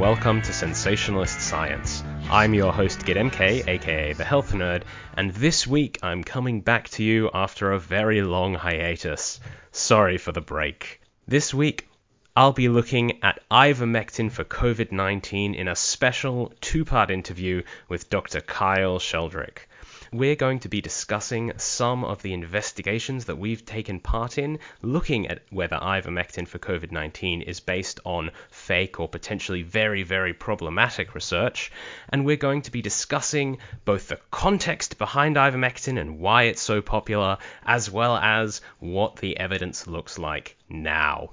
Welcome to Sensationalist Science. I'm your host Gid MK, aka the Health Nerd, and this week I'm coming back to you after a very long hiatus. Sorry for the break. This week I'll be looking at ivermectin for COVID 19 in a special two part interview with Dr. Kyle Sheldrick we're going to be discussing some of the investigations that we've taken part in, looking at whether ivermectin for COVID 19 is based on fake or potentially very, very problematic research. And we're going to be discussing both the context behind ivermectin and why it's so popular, as well as what the evidence looks like now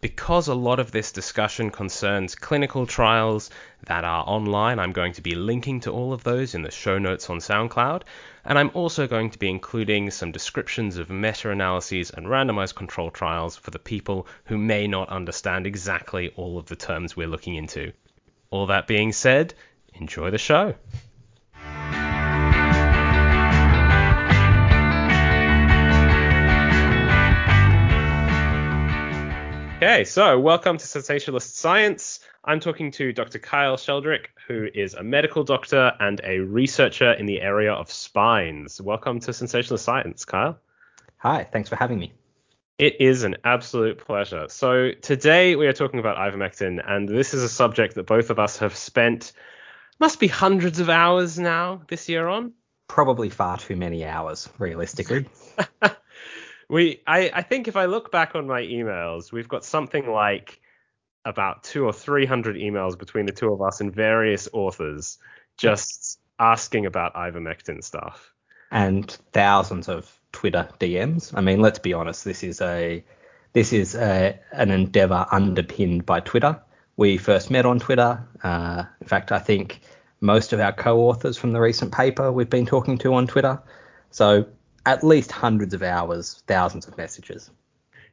because a lot of this discussion concerns clinical trials that are online, I'm going to be linking to all of those in the show notes on SoundCloud. And I'm also going to be including some descriptions of meta analyses and randomized control trials for the people who may not understand exactly all of the terms we're looking into. All that being said, enjoy the show. Okay, so welcome to Sensationalist Science. I'm talking to Dr. Kyle Sheldrick, who is a medical doctor and a researcher in the area of spines. Welcome to Sensationalist Science, Kyle. Hi, thanks for having me. It is an absolute pleasure. So today we are talking about ivermectin, and this is a subject that both of us have spent must be hundreds of hours now this year on. Probably far too many hours, realistically. we I, I think if I look back on my emails, we've got something like about two or three hundred emails between the two of us and various authors just asking about ivermectin stuff. And thousands of Twitter DMs. I mean, let's be honest, this is a this is a, an endeavor underpinned by Twitter. We first met on Twitter. Uh, in fact, I think most of our co-authors from the recent paper we've been talking to on Twitter. So at least hundreds of hours, thousands of messages.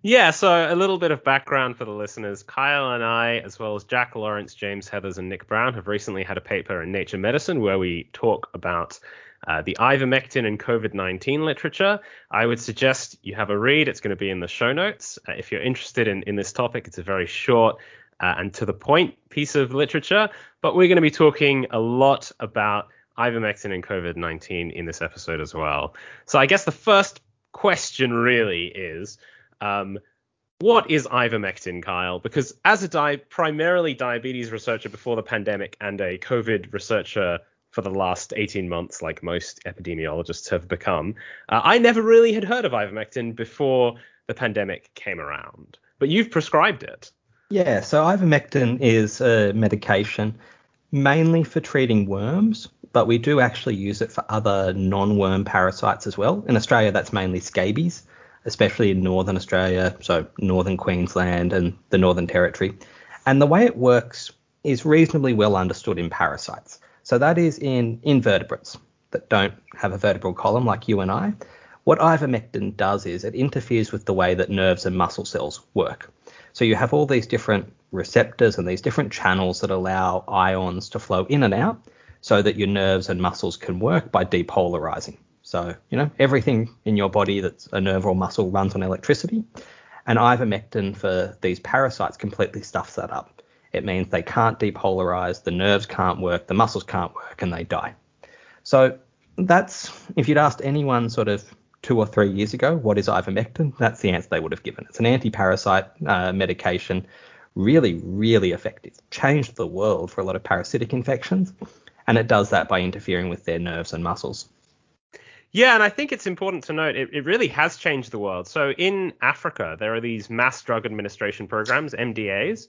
Yeah, so a little bit of background for the listeners. Kyle and I, as well as Jack Lawrence, James Heathers, and Nick Brown, have recently had a paper in Nature Medicine where we talk about uh, the ivermectin and COVID 19 literature. I would suggest you have a read. It's going to be in the show notes. Uh, if you're interested in, in this topic, it's a very short uh, and to the point piece of literature, but we're going to be talking a lot about ivermectin and COVID 19 in this episode as well. So I guess the first question really is um, what is ivermectin, Kyle? Because as a di- primarily diabetes researcher before the pandemic and a COVID researcher for the last 18 months, like most epidemiologists have become, uh, I never really had heard of ivermectin before the pandemic came around. But you've prescribed it. Yeah, so ivermectin is a medication mainly for treating worms, but we do actually use it for other non-worm parasites as well. In Australia, that's mainly scabies, especially in northern Australia, so northern Queensland and the Northern Territory. And the way it works is reasonably well understood in parasites. So that is in invertebrates that don't have a vertebral column like you and I. What ivermectin does is it interferes with the way that nerves and muscle cells work. So you have all these different receptors and these different channels that allow ions to flow in and out so that your nerves and muscles can work by depolarizing. So, you know, everything in your body that's a nerve or muscle runs on electricity. And ivermectin for these parasites completely stuffs that up. It means they can't depolarize, the nerves can't work, the muscles can't work, and they die. So that's, if you'd asked anyone sort of two or three years ago, what is ivermectin? That's the answer they would have given. It's an anti-parasite uh, medication, really, really effective. Changed the world for a lot of parasitic infections and it does that by interfering with their nerves and muscles. Yeah, and I think it's important to note it, it really has changed the world. So in Africa, there are these mass drug administration programs, MDAs,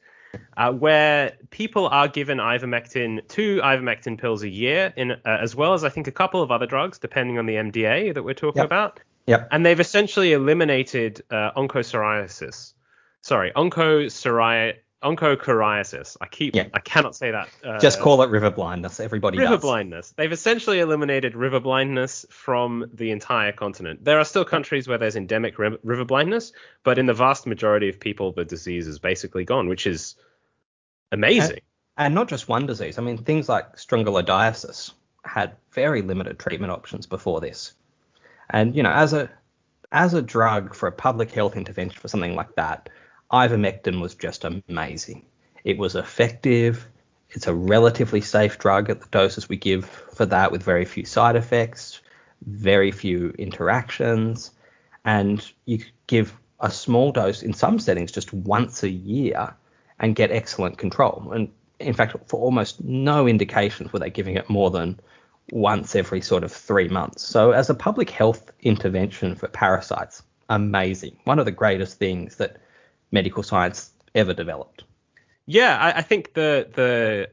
uh, where people are given ivermectin, two ivermectin pills a year, in uh, as well as I think a couple of other drugs, depending on the MDA that we're talking yep. about. Yep. And they've essentially eliminated uh, onchocerciasis. Sorry, onchocerciasis onchocerciasis. I keep yeah. I cannot say that. Uh, Just call it river blindness. Everybody river does. blindness. They've essentially eliminated river blindness from the entire continent. There are still countries where there's endemic river blindness, but in the vast majority of people, the disease is basically gone, which is amazing. And, and not just one disease. I mean, things like strongyloidiasis had very limited treatment options before this. And you know, as a as a drug for a public health intervention for something like that, ivermectin was just amazing. It was effective. It's a relatively safe drug at the doses we give for that, with very few side effects, very few interactions, and you give a small dose in some settings just once a year and get excellent control. And in fact, for almost no indications were they giving it more than once every sort of three months. So, as a public health intervention for parasites, amazing. One of the greatest things that medical science ever developed. Yeah, I, I think the the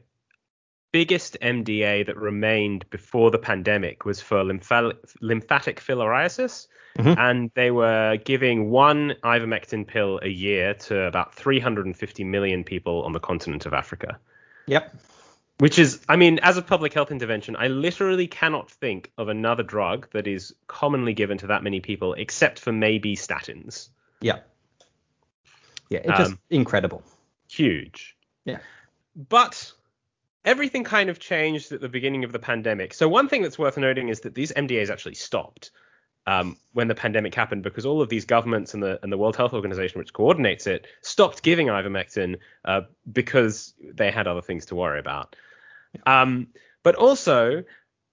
biggest MDA that remained before the pandemic was for lymphatic, lymphatic filariasis. Mm-hmm. And they were giving one ivermectin pill a year to about 350 million people on the continent of Africa. Yep. Which is, I mean, as a public health intervention, I literally cannot think of another drug that is commonly given to that many people, except for maybe statins. Yeah. Yeah, it's just um, incredible. Huge. Yeah. But everything kind of changed at the beginning of the pandemic. So one thing that's worth noting is that these MDAs actually stopped um, when the pandemic happened because all of these governments and the and the World Health Organization, which coordinates it, stopped giving ivermectin uh, because they had other things to worry about. Um, but also,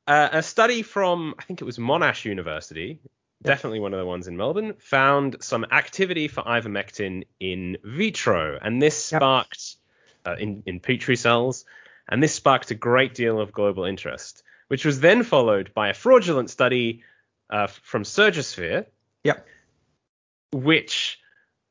uh, a study from I think it was Monash University, definitely one of the ones in Melbourne, found some activity for ivermectin in vitro, and this sparked uh, in in petri cells, and this sparked a great deal of global interest, which was then followed by a fraudulent study uh, from Surgisphere. Yep. Which,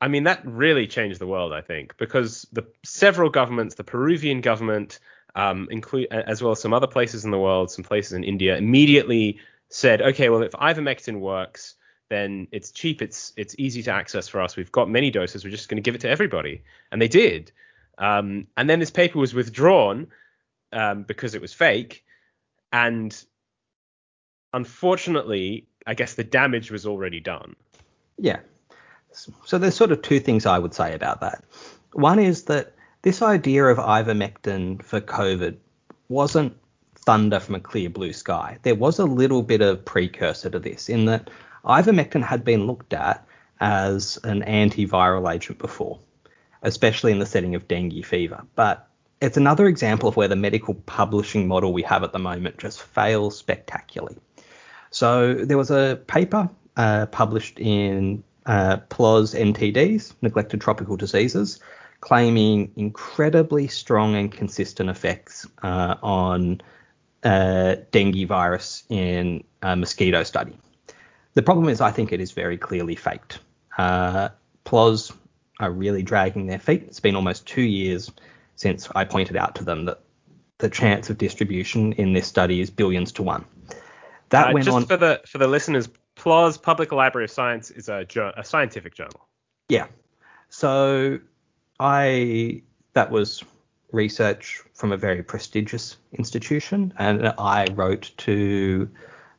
I mean, that really changed the world, I think, because the several governments, the Peruvian government, um, include as well as some other places in the world, some places in India, immediately said, okay, well, if ivermectin works, then it's cheap, it's it's easy to access for us. We've got many doses. We're just going to give it to everybody, and they did. Um, and then this paper was withdrawn um, because it was fake, and unfortunately, I guess the damage was already done. Yeah. So there's sort of two things I would say about that. One is that this idea of ivermectin for COVID wasn't thunder from a clear blue sky. There was a little bit of precursor to this in that ivermectin had been looked at as an antiviral agent before, especially in the setting of dengue fever. But it's another example of where the medical publishing model we have at the moment just fails spectacularly. So there was a paper uh, published in uh, PLOS NTDs, Neglected Tropical Diseases, claiming incredibly strong and consistent effects uh, on uh, dengue virus in a mosquito study. The problem is, I think it is very clearly faked. Uh, PLOS are really dragging their feet. It's been almost two years since I pointed out to them that the chance of distribution in this study is billions to one. That uh, went just on. for the for the listeners, PLOS Public Library of Science is a, a scientific journal. Yeah. So I that was research from a very prestigious institution, and I wrote to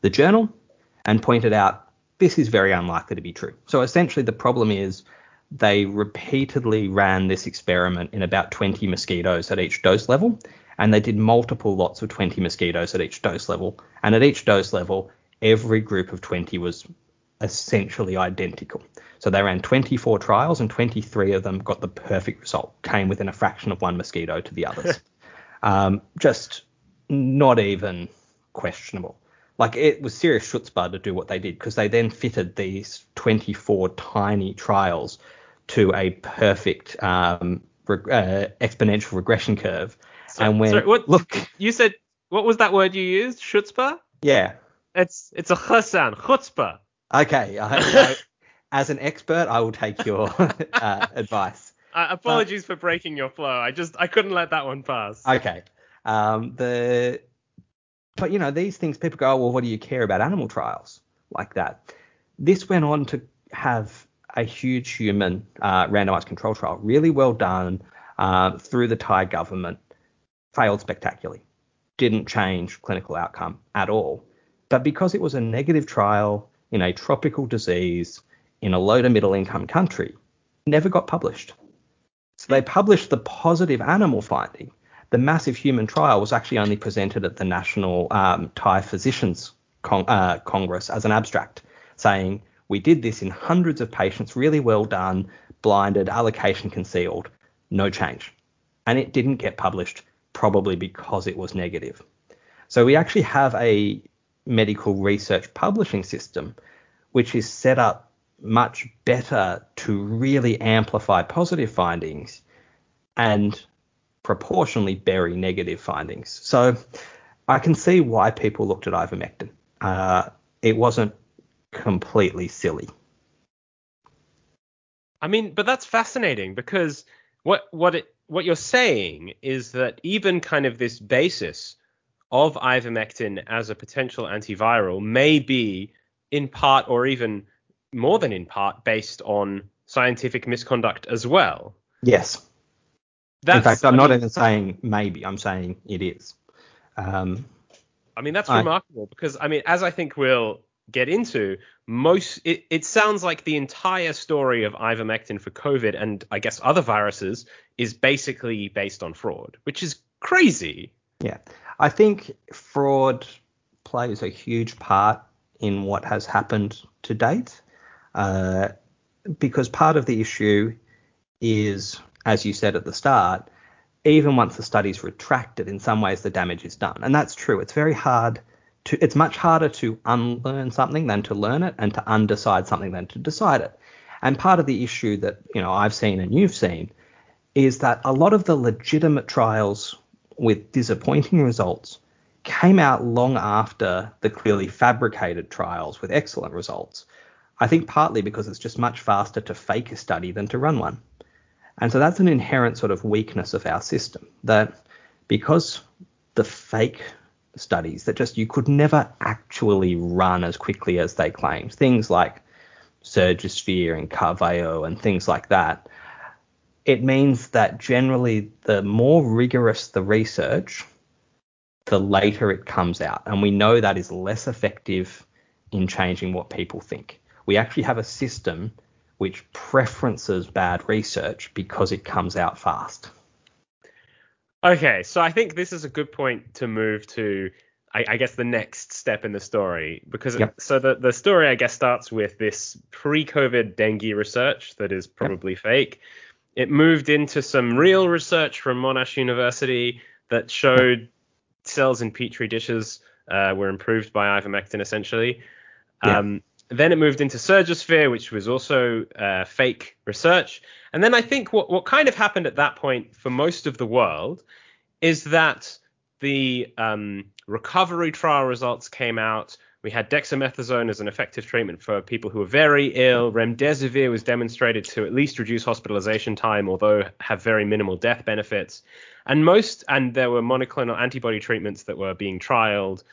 the journal and pointed out this is very unlikely to be true. So essentially, the problem is they repeatedly ran this experiment in about 20 mosquitoes at each dose level, and they did multiple lots of 20 mosquitoes at each dose level. And at each dose level, every group of 20 was essentially identical. So they ran 24 trials, and 23 of them got the perfect result, came within a fraction of one mosquito to the others. um, just not even questionable. Like it was serious chutzpah to do what they did because they then fitted these 24 tiny trials to a perfect um, re- uh, exponential regression curve so, and when sorry, what, look, you said what was that word you used? Chutzpah. Yeah. It's it's a chassan, chutzpah. Okay. I, I, as an expert, I will take your uh, advice. Uh, apologies for breaking your flow. I just I couldn't let that one pass. Okay. Um, the but you know these things people go, oh, well, what do you care about animal trials like that? This went on to have a huge human uh, randomized control trial, really well done uh, through the Thai government failed spectacularly, didn't change clinical outcome at all. But because it was a negative trial in a tropical disease in a low to middle income country, never got published. So they published the positive animal finding. The massive human trial was actually only presented at the National um, Thai Physicians uh, Congress as an abstract, saying we did this in hundreds of patients, really well done, blinded, allocation concealed, no change and it didn't get published probably because it was negative. So we actually have a medical research publishing system which is set up much better to really amplify positive findings and proportionally bury negative findings. So I can see why people looked at ivermectin. Uh, it wasn't completely silly. I mean, but that's fascinating because what what it what you're saying is that even kind of this basis of ivermectin as a potential antiviral may be in part or even more than in part based on scientific misconduct as well. Yes. That's, in fact, I'm not even saying maybe. I'm saying it is. Um, I mean, that's I, remarkable because I mean, as I think we'll get into, most it, it sounds like the entire story of ivermectin for COVID and I guess other viruses is basically based on fraud, which is crazy. Yeah, I think fraud plays a huge part in what has happened to date, uh, because part of the issue is, as you said at the start, even once the study's retracted, in some ways the damage is done. And that's true. It's very hard to, it's much harder to unlearn something than to learn it and to undecide something than to decide it. And part of the issue that, you know, I've seen and you've seen is that a lot of the legitimate trials with disappointing results came out long after the clearly fabricated trials with excellent results. I think partly because it's just much faster to fake a study than to run one. And so that's an inherent sort of weakness of our system that because the fake studies that just you could never actually run as quickly as they claimed, things like Surgisphere and Carvallo and things like that, it means that generally the more rigorous the research, the later it comes out. And we know that is less effective in changing what people think. We actually have a system which preferences bad research because it comes out fast. Okay, so I think this is a good point to move to, I, I guess, the next step in the story because yep. so the the story I guess starts with this pre-COVID dengue research that is probably yep. fake. It moved into some real research from Monash University that showed cells in petri dishes uh, were improved by ivermectin essentially. Um, then it moved into Surgisphere, which was also uh, fake research. And then I think what, what kind of happened at that point for most of the world is that the um, recovery trial results came out. We had dexamethasone as an effective treatment for people who were very ill. Remdesivir was demonstrated to at least reduce hospitalization time, although have very minimal death benefits. And most, and there were monoclonal antibody treatments that were being trialed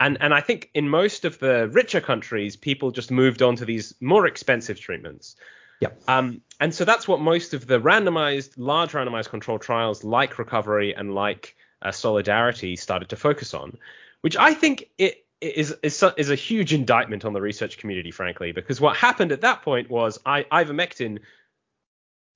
and and I think in most of the richer countries, people just moved on to these more expensive treatments. Yep. Um, and so that's what most of the randomized, large randomized control trials like Recovery and like uh, Solidarity started to focus on, which I think it is, is is a huge indictment on the research community, frankly, because what happened at that point was I, ivermectin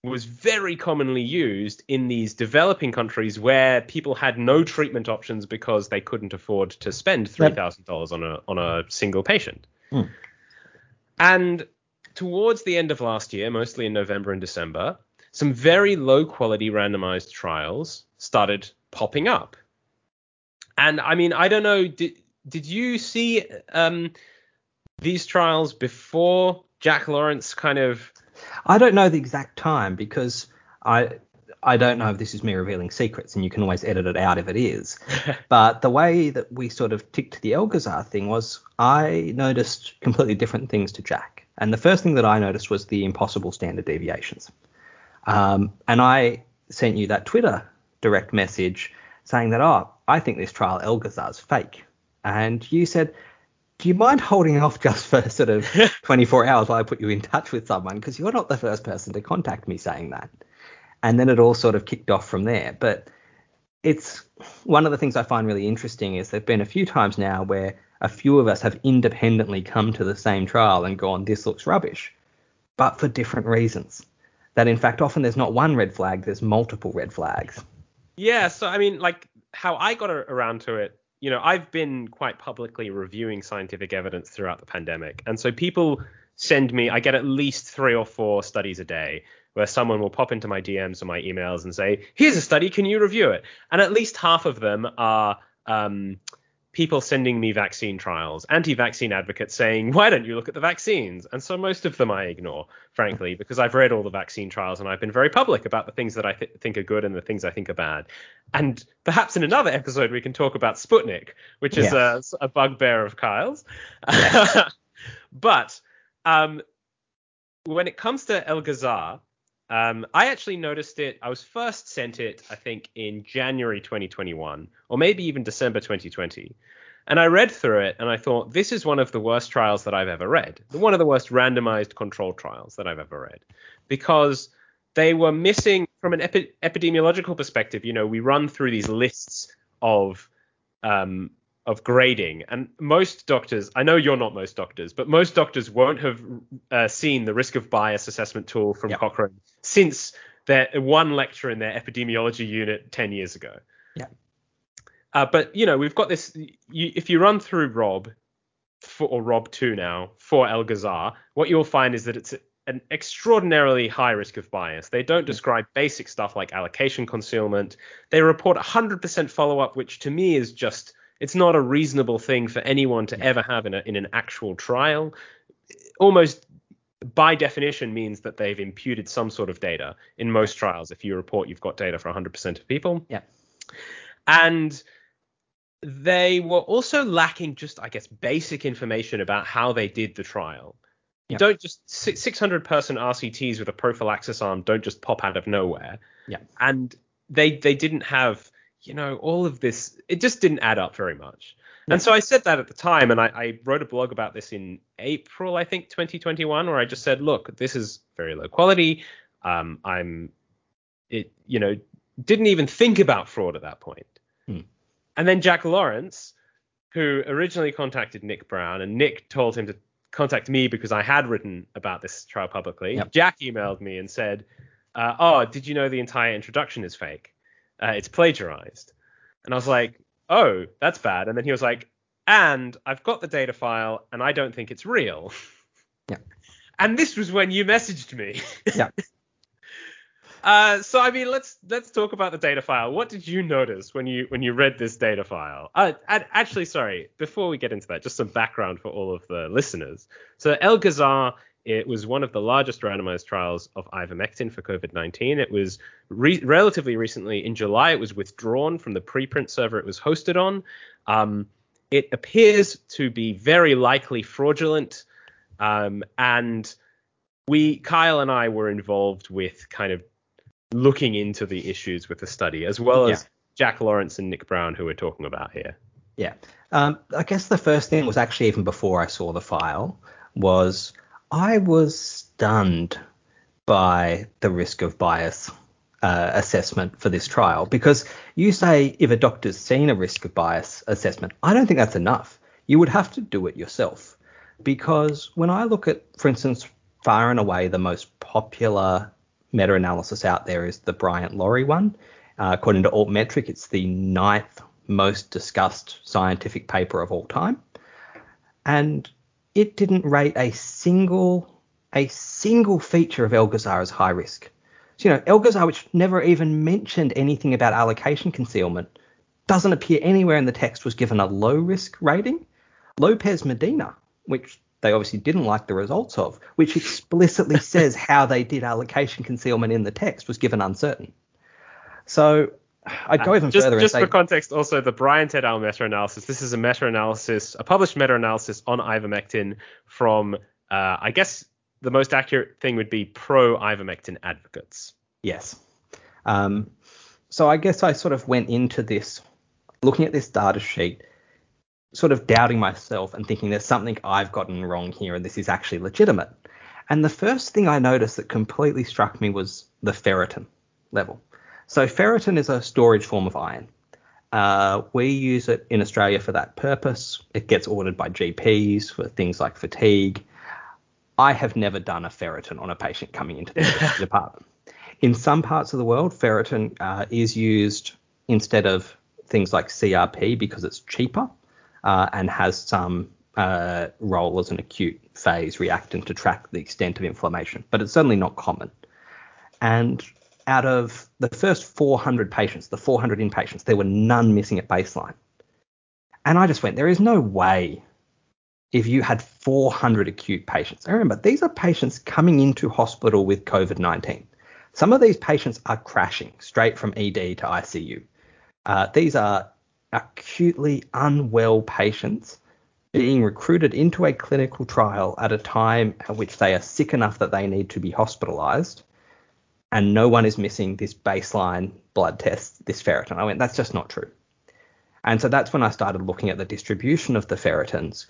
was very commonly used in these developing countries where people had no treatment options because they couldn't afford to spend three thousand dollars on a on a single patient. Hmm. And towards the end of last year, mostly in November and December, some very low quality randomized trials started popping up. And I mean, I don't know, did did you see um, these trials before Jack Lawrence kind of I don't know the exact time because I I don't know if this is me revealing secrets, and you can always edit it out if it is. but the way that we sort of ticked the Elgazzar thing was I noticed completely different things to Jack. And the first thing that I noticed was the impossible standard deviations. Um, and I sent you that Twitter direct message saying that, oh, I think this trial Elgazzar's fake. And you said, do you mind holding off just for sort of 24 hours while I put you in touch with someone? Because you're not the first person to contact me saying that. And then it all sort of kicked off from there. But it's one of the things I find really interesting is there've been a few times now where a few of us have independently come to the same trial and gone, this looks rubbish, but for different reasons. That in fact, often there's not one red flag, there's multiple red flags. Yeah. So, I mean, like how I got around to it you know, I've been quite publicly reviewing scientific evidence throughout the pandemic. And so people send me, I get at least three or four studies a day where someone will pop into my DMs or my emails and say, "Here's a study, can you review it?" And at least half of them are um, people sending me vaccine trials, anti-vaccine advocates saying, "Why don't you look at the vaccines?" And so most of them I ignore, frankly, because I've read all the vaccine trials and I've been very public about the things that I th- think are good and the things I think are bad. And perhaps in another episode we can talk about Sputnik, which is a, a, bugbear of Kyle's. but um, when it comes to Elgazzar, um, I actually noticed it. I was first sent it, I think, in January 2021, or maybe even December 2020. And I read through it and I thought, this is one of the worst trials that I've ever read. One of the worst randomized control trials that I've ever read. Because they were missing, from an epi- epidemiological perspective, you know, we run through these lists of um, of grading. And most doctors, I know you're not most doctors, but most doctors won't have uh, seen the risk of bias assessment tool from yep. Cochrane since their one lecture in their epidemiology unit 10 years ago. Yeah. Uh, but you know, we've got this. You, if you run through Rob, for, or Rob two now for Elgazzar, what you'll find is that it's an extraordinarily high risk of bias. They don't describe basic stuff like allocation concealment. They report 100% follow up, which to me is just it's not a reasonable thing for anyone to ever have in, a, in an actual trial. Almost by definition means that they've imputed some sort of data in most trials. If you report you've got data for 100% of people. Yeah. And they were also lacking just, I guess, basic information about how they did the trial. You don't just 600 person RCTs with a prophylaxis arm don't just pop out of nowhere. Yeah. And they they didn't have you know, all of this, it just didn't add up very much. And so I said that at the time, and I, I, wrote a blog about this in April, I think, 2021, where I just said, look, this is very low quality. Um, I'm, it, you know, didn't even think about fraud at that point. Hmm. And then Jack Lawrence, who originally contacted Nick Brown, and Nick told him to contact me because I had written about this trial publicly. Yep. Jack emailed me and said, uh, "Oh, did you know the entire introduction is fake?" Uh, it's plagiarized. And I was like, oh, that's bad. And then he was like, and I've got the data file and I don't think it's real. Yeah. And this was when you messaged me. yeah. Uh, so I mean, let's let's talk about the data file. What did you notice when you when you read this data file? Uh, actually, sorry, before we get into that, just some background for all of the listeners. So Elgazzar it was one of the largest randomized trials of ivermectin for COVID 19. It was re- relatively recently, in July, it was withdrawn from the preprint server it was hosted on. Um, it appears to be very likely fraudulent. Um, and we, Kyle and I, were involved with kind of looking into the issues with the study, as well as yeah. Jack Lawrence and Nick Brown, who we're talking about here. Yeah. Um, I guess the first thing was actually even before I saw the file was I was stunned by the risk of bias uh, assessment for this trial because you say if a doctor's seen a risk of bias assessment, I don't think that's enough. You would have to do it yourself because when I look at, for instance, far and away the most popular meta analysis out there is the Bryant Lawrie one. Uh, according to Altmetric, it's the ninth most discussed scientific paper of all time. And it didn't rate a single a single feature of Elgazzar as high risk. So, you know, Elgazzar, which never even mentioned anything about allocation concealment, doesn't appear anywhere in the text, was given a low risk rating. Lopez Medina, which they obviously didn't like the results of, which explicitly says how they did allocation concealment in the text, was given uncertain. So I'd go even just, further. Just say, for context, also the Bryant et al. meta-analysis. This is a meta-analysis, a published meta-analysis on ivermectin from, uh, I guess, the most accurate thing would be pro-ivermectin advocates. Yes. Um, so I guess I sort of went into this, looking at this data sheet, sort of doubting myself and thinking there's something I've gotten wrong here and this is actually legitimate. And the first thing I noticed that completely struck me was the ferritin level. So ferritin is a storage form of iron. Uh, we use it in Australia for that purpose. It gets ordered by GPs for things like fatigue. I have never done a ferritin on a patient coming into the department. In some parts of the world, ferritin uh, is used instead of things like CRP because it's cheaper uh, and has some uh, role as an acute phase reactant to track the extent of inflammation, but it's certainly not common. And out of the first 400 patients, the 400 inpatients, there were none missing at baseline. And I just went, there is no way if you had 400 acute patients. I remember these are patients coming into hospital with COVID 19. Some of these patients are crashing straight from ED to ICU. Uh, these are acutely unwell patients being recruited into a clinical trial at a time at which they are sick enough that they need to be hospitalized, and no one is missing this baseline blood test, this ferritin. I went, that's just not true. And so that's when I started looking at the distribution of the ferritins.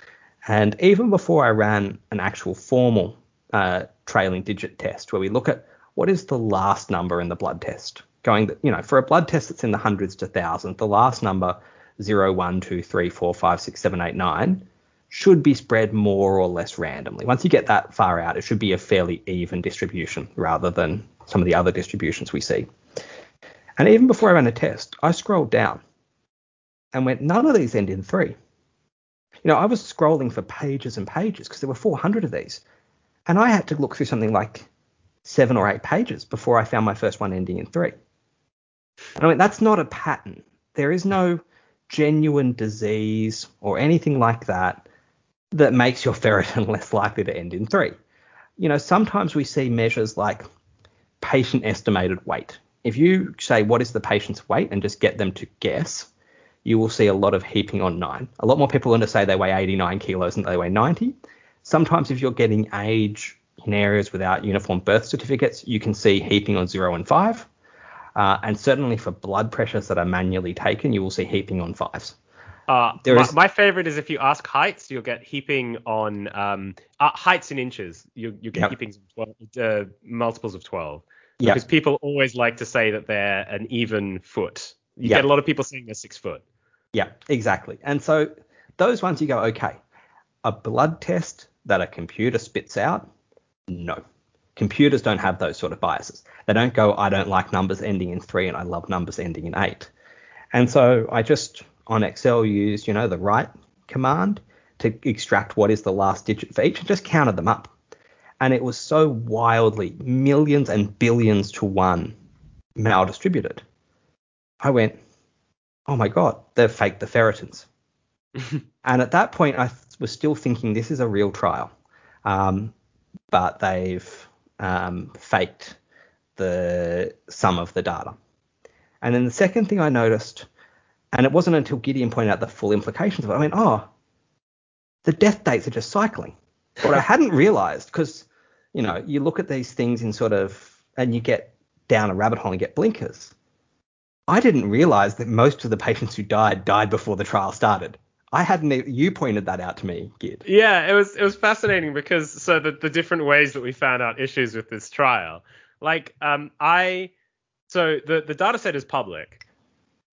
And even before I ran an actual formal uh, trailing digit test, where we look at what is the last number in the blood test, going, you know, for a blood test that's in the hundreds to thousands, the last number 0, 1, 2, 3, 4, 5, 6, 7, 8, 9 should be spread more or less randomly. Once you get that far out, it should be a fairly even distribution rather than some of the other distributions we see. And even before I ran a test, I scrolled down and went, none of these end in three. You know, I was scrolling for pages and pages because there were 400 of these. And I had to look through something like seven or eight pages before I found my first one ending in three. And I went, that's not a pattern. There is no genuine disease or anything like that that makes your ferritin less likely to end in three. You know, sometimes we see measures like patient estimated weight. If you say what is the patient's weight and just get them to guess, you will see a lot of heaping on nine. A lot more people are going to say they weigh 89 kilos than they weigh 90. Sometimes if you're getting age in areas without uniform birth certificates, you can see heaping on zero and five. Uh, and certainly for blood pressures that are manually taken, you will see heaping on fives. Uh, my, my, favorite is if you ask heights, you'll get heaping on um, uh, heights in inches. You you get yep. heapings of 12, uh, multiples of 12 because people always like to say that they're an even foot. You yep. get a lot of people saying they're six foot. Yeah, exactly. And so those ones you go, okay, a blood test that a computer spits out, no. Computers don't have those sort of biases. They don't go, I don't like numbers ending in three and I love numbers ending in eight. And so I just on Excel used, you know, the right command to extract what is the last digit for each and just counted them up. And it was so wildly millions and billions to one maldistributed. I went, oh my God, they've faked the ferritins. and at that point, I was still thinking this is a real trial. Um, but they've um, faked the sum of the data. And then the second thing I noticed and it wasn't until Gideon pointed out the full implications of it. I went, oh, the death dates are just cycling. But I hadn't realized because, you know, you look at these things in sort of, and you get down a rabbit hole and get blinkers. I didn't realize that most of the patients who died died before the trial started. I hadn't. You pointed that out to me, Gid. Yeah, it was it was fascinating because so the the different ways that we found out issues with this trial, like um I, so the the data set is public,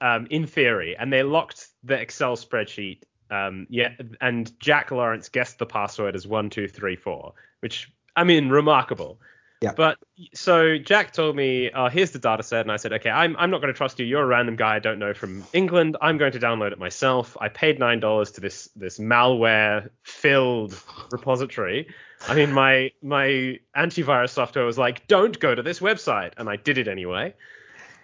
um, in theory, and they locked the Excel spreadsheet. Um, yeah, and Jack Lawrence guessed the password as one two three four, which I mean, remarkable. Yeah. But so Jack told me, uh, here's the data set, and I said, okay, I'm I'm not going to trust you. You're a random guy I don't know from England. I'm going to download it myself. I paid nine dollars to this this malware filled repository. I mean, my my antivirus software was like, don't go to this website, and I did it anyway.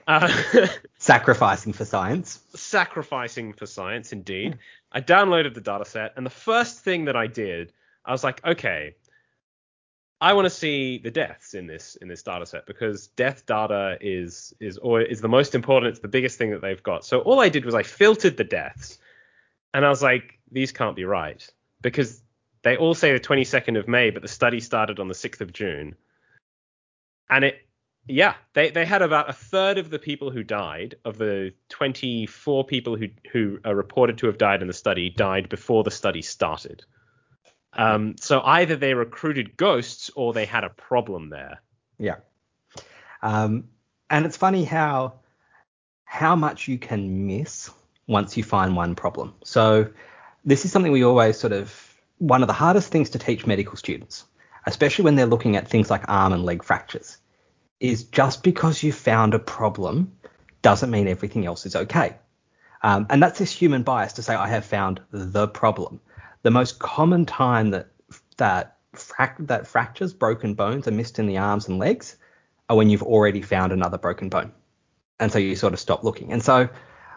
Uh, sacrificing for science. Sacrificing for science, indeed. I downloaded the dataset, and the first thing that I did, I was like, okay, I want to see the deaths in this in this dataset because death data is is or is the most important. It's the biggest thing that they've got. So all I did was I filtered the deaths, and I was like, these can't be right because they all say the 22nd of May, but the study started on the 6th of June, and it yeah, they, they had about a third of the people who died, of the 24 people who, who are reported to have died in the study, died before the study started. Um, so either they recruited ghosts or they had a problem there. Yeah. Um, and it's funny how how much you can miss once you find one problem. So this is something we always sort of one of the hardest things to teach medical students, especially when they're looking at things like arm and leg fractures is just because you found a problem doesn't mean everything else is okay. Um, and that's this human bias to say I have found the problem. The most common time that that frac- that fractures, broken bones are missed in the arms and legs are when you've already found another broken bone. And so you sort of stop looking. And so,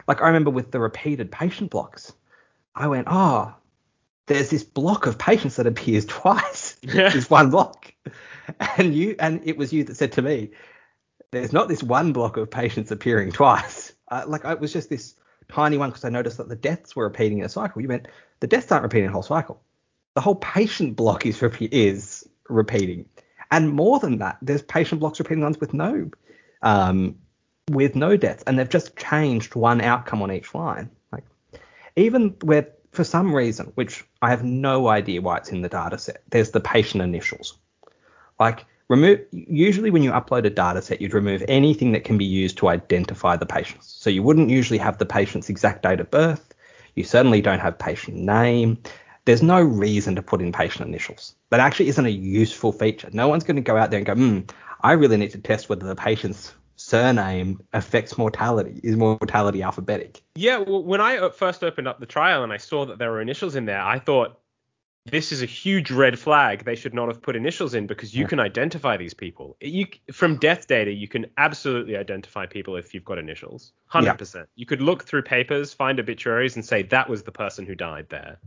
like, I remember with the repeated patient blocks, I went, oh, there's this block of patients that appears twice. Yeah. this one block. And you, and it was you that said to me, there's not this one block of patients appearing twice. Uh, like, it was just this tiny one because I noticed that the deaths were repeating in a cycle. You meant the deaths aren't repeating a whole cycle. The whole patient block is repeat is repeating, and more than that, there's patient blocks repeating ones with no, um, with no deaths, and they've just changed one outcome on each line. Like even where for some reason, which I have no idea why it's in the data set, there's the patient initials. Like remove usually when you upload a data set, you'd remove anything that can be used to identify the patients. So you wouldn't usually have the patient's exact date of birth. You certainly don't have patient name. There's no reason to put in patient initials. That actually isn't a useful feature. No one's going to go out there and go, hmm, I really need to test whether the patient's surname affects mortality. Is mortality alphabetic? Yeah, well, when I uh, first opened up the trial and I saw that there were initials in there, I thought this is a huge red flag. They should not have put initials in because you Yeah. can identify these people. You from death data, you can absolutely identify people if you've got initials. 100%. You could look through papers, find obituaries and say that was the person who died there.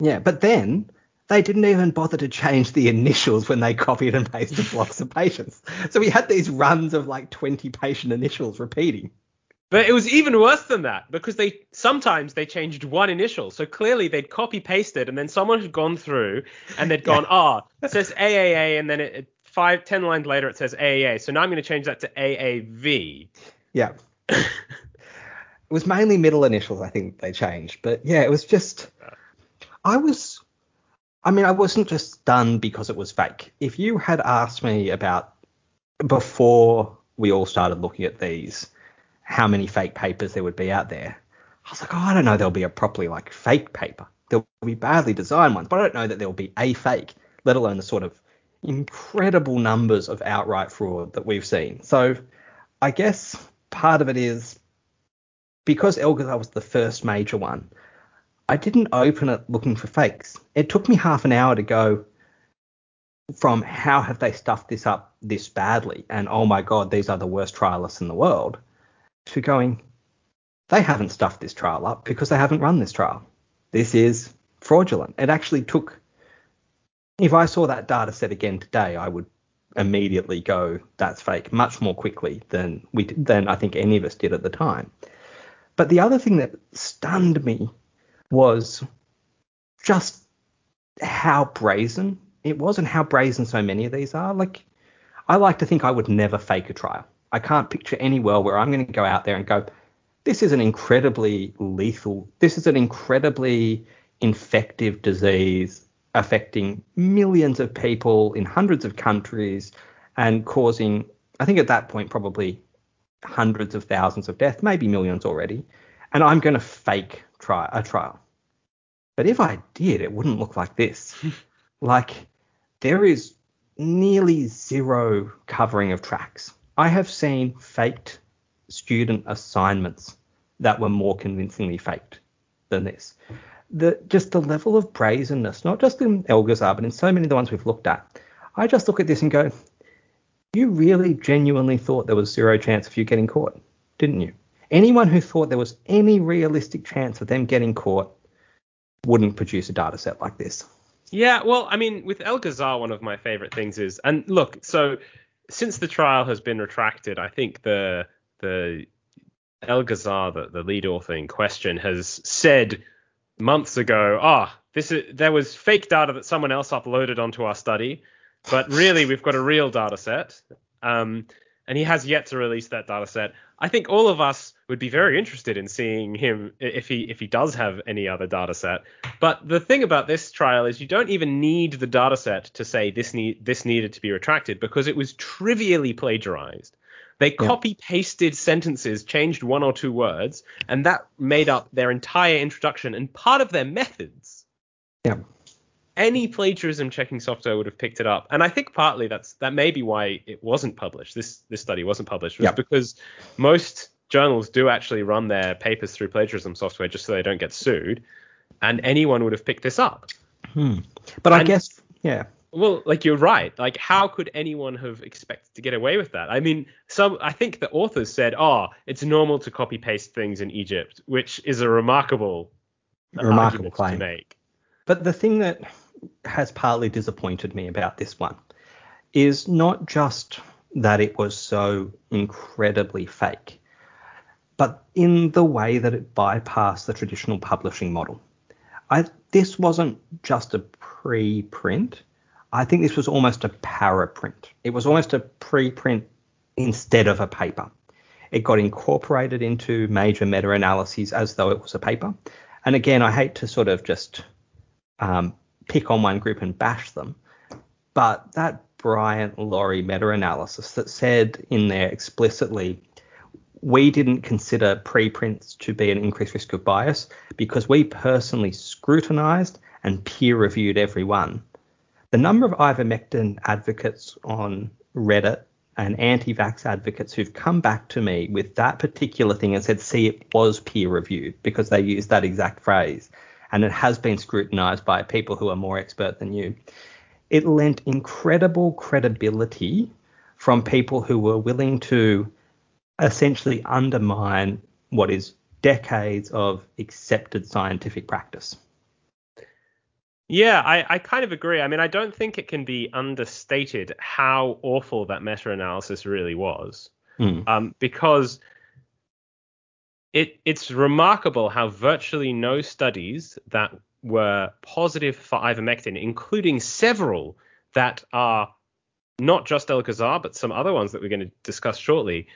Yeah, but then they didn't even bother to change the initials when they copied and pasted blocks of patients. So we had these runs of like 20 patient initials repeating. But it was even worse than that because they sometimes they changed one initial. So clearly they'd copy pasted and then someone had gone through and they'd gone, ah, it says AAA and then it, it five ten lines later it says AAA. So now I'm going to change that to AAV. Yeah. it was mainly middle initials, I think they changed. But yeah, it was just. I was. I mean, I wasn't just stunned because it was fake. If you had asked me about before we all started looking at these, how many fake papers there would be out there, I was like, oh, I don't know, there'll be a properly like fake paper. There'll be badly designed ones, but I don't know that there'll be a fake, let alone the sort of incredible numbers of outright fraud that we've seen. So I guess part of it is because Elgazzar was the first major one, I didn't open it looking for fakes. It took me half an hour to go from how have they stuffed this up this badly and oh my god, these are the worst trialists in the world to going, they haven't stuffed this trial up because they haven't run this trial. This is fraudulent. It actually took, if I saw that data set again today, I would immediately go, that's fake, much more quickly than we than I think any of us did at the time. But the other thing that stunned me was just how brazen it was and how brazen so many of these are. Like, I like to think I would never fake a trial. I can't picture any world where I'm going to go out there and go, this is an incredibly lethal, this is an incredibly infective disease affecting millions of people in hundreds of countries and causing, I think at that point, probably hundreds of thousands of deaths, maybe millions already. And I'm going to fake try a trial. But if I did, it wouldn't look like this. like there is nearly zero covering of tracks. I have seen faked student assignments that were more convincingly faked than this. The just the level of brazenness, not just in Elgazzar, but in so many of the ones we've looked at. I just look at this and go, you really genuinely thought there was zero chance of you getting caught, didn't you? Anyone who thought there was any realistic chance of them getting caught wouldn't produce a data set like this. Yeah, well, I mean, with Elgazzar, one of my favorite things is, and look, so since the trial has been retracted, I think the the Elgazzar, the, the lead author in question, has said months ago, ah, this is there was fake data that someone else uploaded onto our study, but really we've got a real data set. Um, and he has yet to release that data set. I think all of us would be very interested in seeing him if he if he does have any other data set. But the thing about this trial is you don't even need the data set to say this need this needed to be retracted because it was trivially plagiarized. They Yeah. copy pasted sentences, changed one or two words, and that made up their entire introduction and part of their methods Yeah. Any plagiarism checking software would have picked it up. And I think partly that's that may be why it wasn't published. This this study wasn't published was Yep. because most journals do actually run their papers through plagiarism software just so they don't get sued. And anyone would have picked this up. Hmm. But I guess, yeah. Well, like you're right. Like, how could anyone have expected to get away with that? I mean, some. I think the authors said, "Oh, it's normal to copy paste things in Egypt," which is a remarkable, Remarkable claim. to make. But the thing that has partly disappointed me about this one is not just that it was so incredibly fake, but in the way that it bypassed the traditional publishing model. I, this wasn't just a pre-print. I think this was almost a paraprint. It was almost a preprint instead of a paper. It got incorporated into major meta-analyses as though it was a paper. And again, I hate to sort of just um, pick on one group and bash them, but that Bryant Lawrie meta-analysis that said in there explicitly we didn't consider preprints to be an increased risk of bias because we personally scrutinized and peer reviewed every one. The number of ivermectin advocates on Reddit and anti-vax advocates who've come back to me with that particular thing and said, see, it was peer reviewed because they used that exact phrase and it has been scrutinized by people who are more expert than you. It lent incredible credibility from people who were willing to essentially undermine what is decades of accepted scientific practice. Yeah, I, I kind of agree. I mean, I don't think it can be understated how awful that meta-analysis really was, Mm. um, because it it's remarkable how virtually no studies that were positive for ivermectin, including several that are not just Elgazzar, but some other ones that we're going to discuss shortly,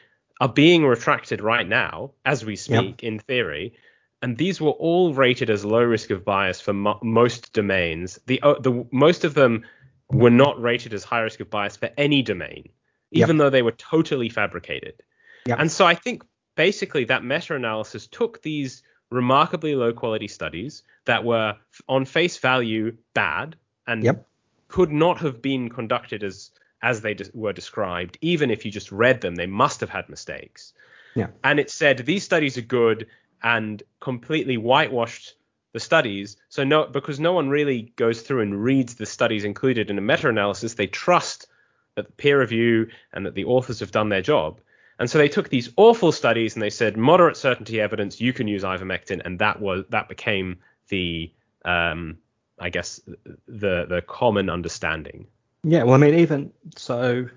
are being retracted right now as we speak, in theory. And these were all rated as low risk of bias for mo- most domains. The uh, the most of them were not rated as high risk of bias for any domain, Yep. even though they were totally fabricated. Yep. And so I think basically that meta-analysis took these remarkably low quality studies that were on face value bad and Yep. could not have been conducted as as they des- were described even if you just read them they must have had mistakes Yeah. and it said these studies are good and completely whitewashed the studies so no because no one really goes through and reads the studies included in a meta-analysis they trust that the peer review and that the authors have done their job and so they took these awful studies and they said moderate certainty evidence you can use ivermectin and that was that became the um i guess the the common understanding Yeah, well, I mean, even so,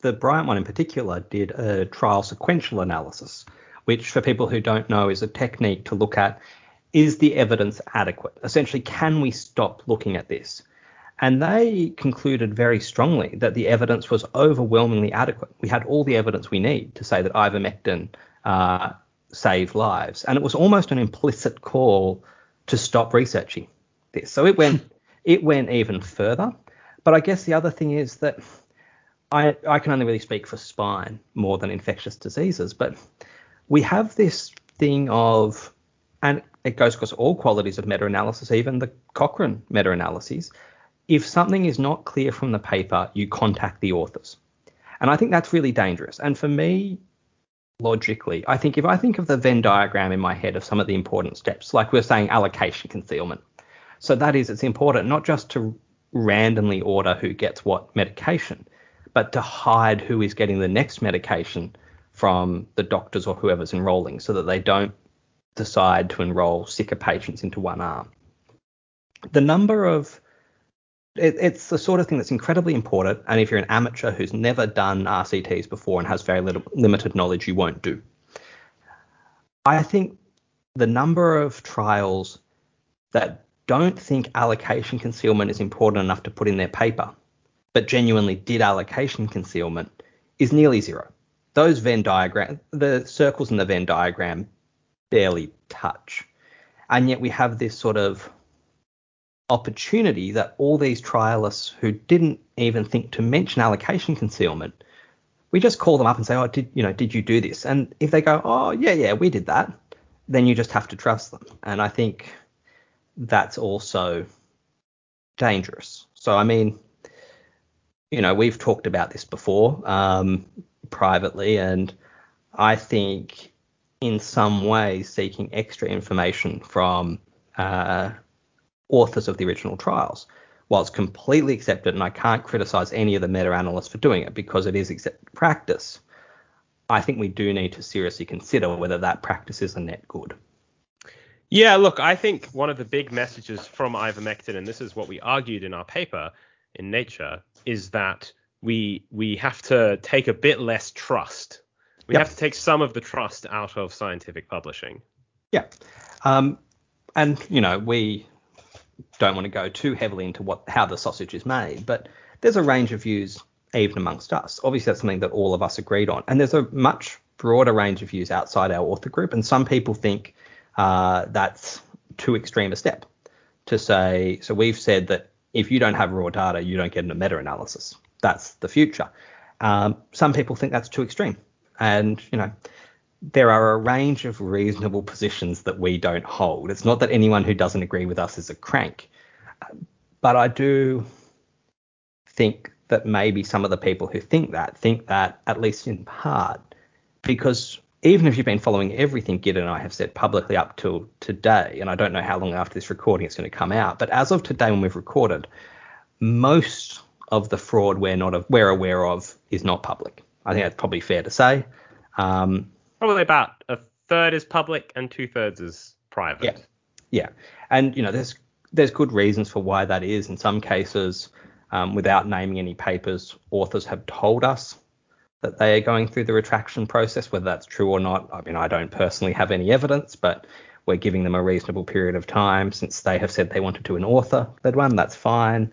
the Bryant one in particular did a trial sequential analysis, which, for people who don't know, is a technique to look at is the evidence adequate? Essentially, can we stop looking at this? And they concluded very strongly that the evidence was overwhelmingly adequate. We had all the evidence we need to say that ivermectin uh, saved lives. And it was almost an implicit call to stop researching this. So it went it went even further. But I guess the other thing is that I, I can only really speak for spine more than infectious diseases, but we have this thing of, and it goes across all qualities of meta-analysis, even the Cochrane meta-analyses. If something is not clear from the paper, you contact the authors. And I think that's really dangerous. And for me, logically, I think if I think of the Venn diagram in my head of some of the important steps, like we're saying allocation concealment. So that is, it's important not just to randomly order who gets what medication, but to hide who is getting the next medication from the doctors or whoever's enrolling so that they don't decide to enroll sicker patients into one arm. The number of it, it's the sort of thing that's incredibly important, and if you're an amateur who's never done RCTs before and has very little, limited knowledge, you won't do. I think the number of trials that don't think allocation concealment is important enough to put in their paper, but genuinely did allocation concealment is nearly zero. Those Venn diagram, the circles in the Venn diagram barely touch. And yet we have this sort of opportunity that all these trialists who didn't even think to mention allocation concealment, we just call them up and say, "Oh, did you know? Did you do this?" And if they go, "Oh, yeah, yeah, we did that," then you just have to trust them. And I think that's also dangerous. So I mean, you know, we've talked about this before um, privately, and I think in some way seeking extra information from uh, authors of the original trials While it's completely accepted, and I can't criticize any of the meta analysts for doing it because it is accepted practice, I think we do need to seriously consider whether that practice is a net good. Yeah, look, I think one of the big messages from ivermectin, and this is what we argued in our paper in Nature, is that we we have to take a bit less trust. We yep. have to take some of the trust out of scientific publishing. Yeah, um, and you know we don't want to go too heavily into what how the sausage is made, but there's a range of views even amongst us. Obviously, that's something that all of us agreed on, and there's a much broader range of views outside our author group, and some people think uh, that's too extreme a step to say. So we've said that if you don't have raw data, you don't get a meta-analysis. That's the future. Um, some people think that's too extreme, and you know there are a range of reasonable positions that we don't hold. It's not that anyone who doesn't agree with us is a crank, but I do think that maybe some of the people who think that think that at least in part because even if you've been following everything Gid and I have said publicly up till today, and I don't know how long after this recording it's going to come out, but as of today when we've recorded, most of the fraud we're not we're aware of is not public. I think that's probably fair to say. Um, Probably about a third is public and two thirds is private. Yeah, yeah, and you know there's there's good reasons for why that is. In some cases, um, without naming any papers, authors have told us that they are going through the retraction process. Whether that's true or not, I mean, I don't personally have any evidence, but we're giving them a reasonable period of time since they have said they wanted to an author that one. That's fine.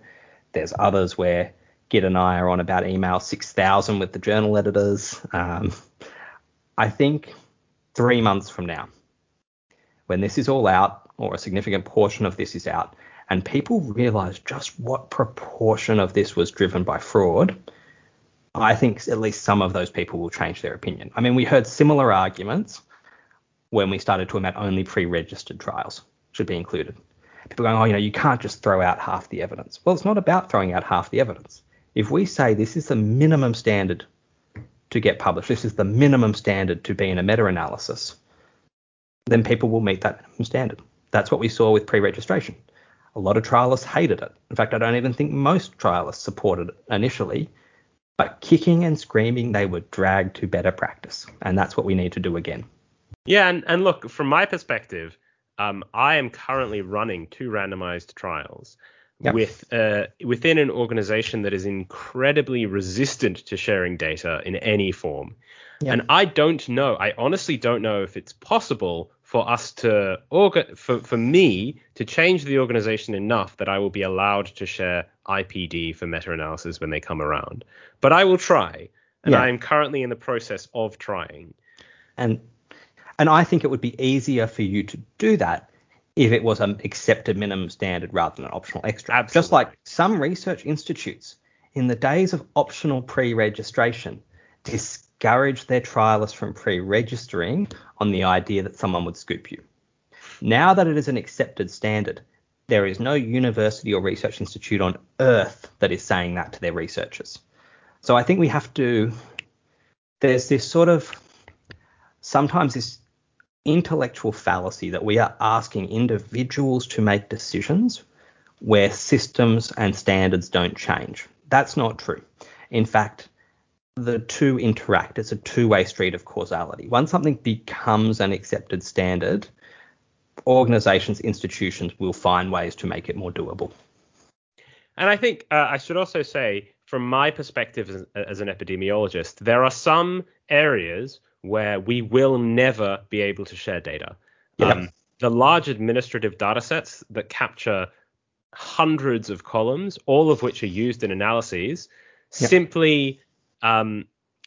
There's others where Gid and I are on about email 6,000 with the journal editors. Um, I think three months from now, when this is all out, or a significant portion of this is out, and people realize just what proportion of this was driven by fraud, I think at least some of those people will change their opinion. I mean, we heard similar arguments when we started talking about only pre-registered trials should be included. People going, oh, you know, you can't just throw out half the evidence. Well, it's not about throwing out half the evidence. If we say this is the minimum standard to get published. This is the minimum standard to be in a meta-analysis. Then people will meet that minimum standard. That's what we saw with pre-registration. A lot of trialists hated it. In fact, I don't even think most trialists supported it initially. But kicking and screaming, they were dragged to better practice. And that's what we need to do again. Yeah, and, and look, from my perspective, um, I am currently running two randomized trials yep. with uh, within an organization that is incredibly resistant to sharing data in any form. Yep. And I don't know. I honestly don't know if it's possible for us to orga- for for me to change the organization enough that I will be allowed to share IPD for meta-analysis when they come around. But I will try, and yeah. I am currently in the process of trying. And and I think it would be easier for you to do that if it was an accepted minimum standard rather than an optional extra. Absolutely. Just like some research institutes in the days of optional pre-registration discouraged their trialists from pre-registering on the idea that someone would scoop you. Now that it is an accepted standard, there is no university or research institute on earth that is saying that to their researchers. So I think we have to there's this sort of sometimes this intellectual fallacy that we are asking individuals to make decisions where systems and standards don't change. That's not true. In fact, the two interact. It's a two way street of causality. Once something becomes an accepted standard, organizations, institutions will find ways to make it more doable. And I think uh, I should also say, from my perspective as, as an epidemiologist, there are some areas where we will never be able to share data. Yeah. Um, the large administrative data sets that capture hundreds of columns, all of which are used in analyses, yeah. simply um,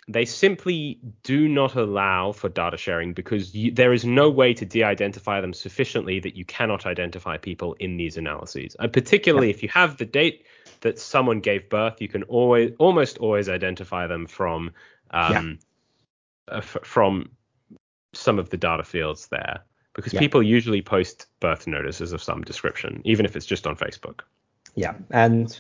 they simply do not allow for data sharing because you, there is no way to de-identify them sufficiently that you cannot identify people in these analyses. And particularly yeah. if you have the date that someone gave birth, you can always almost always identify them from um, uh, f- from some of the data fields there because yeah. people usually post birth notices of some description, even if it's just on Facebook. Yeah, and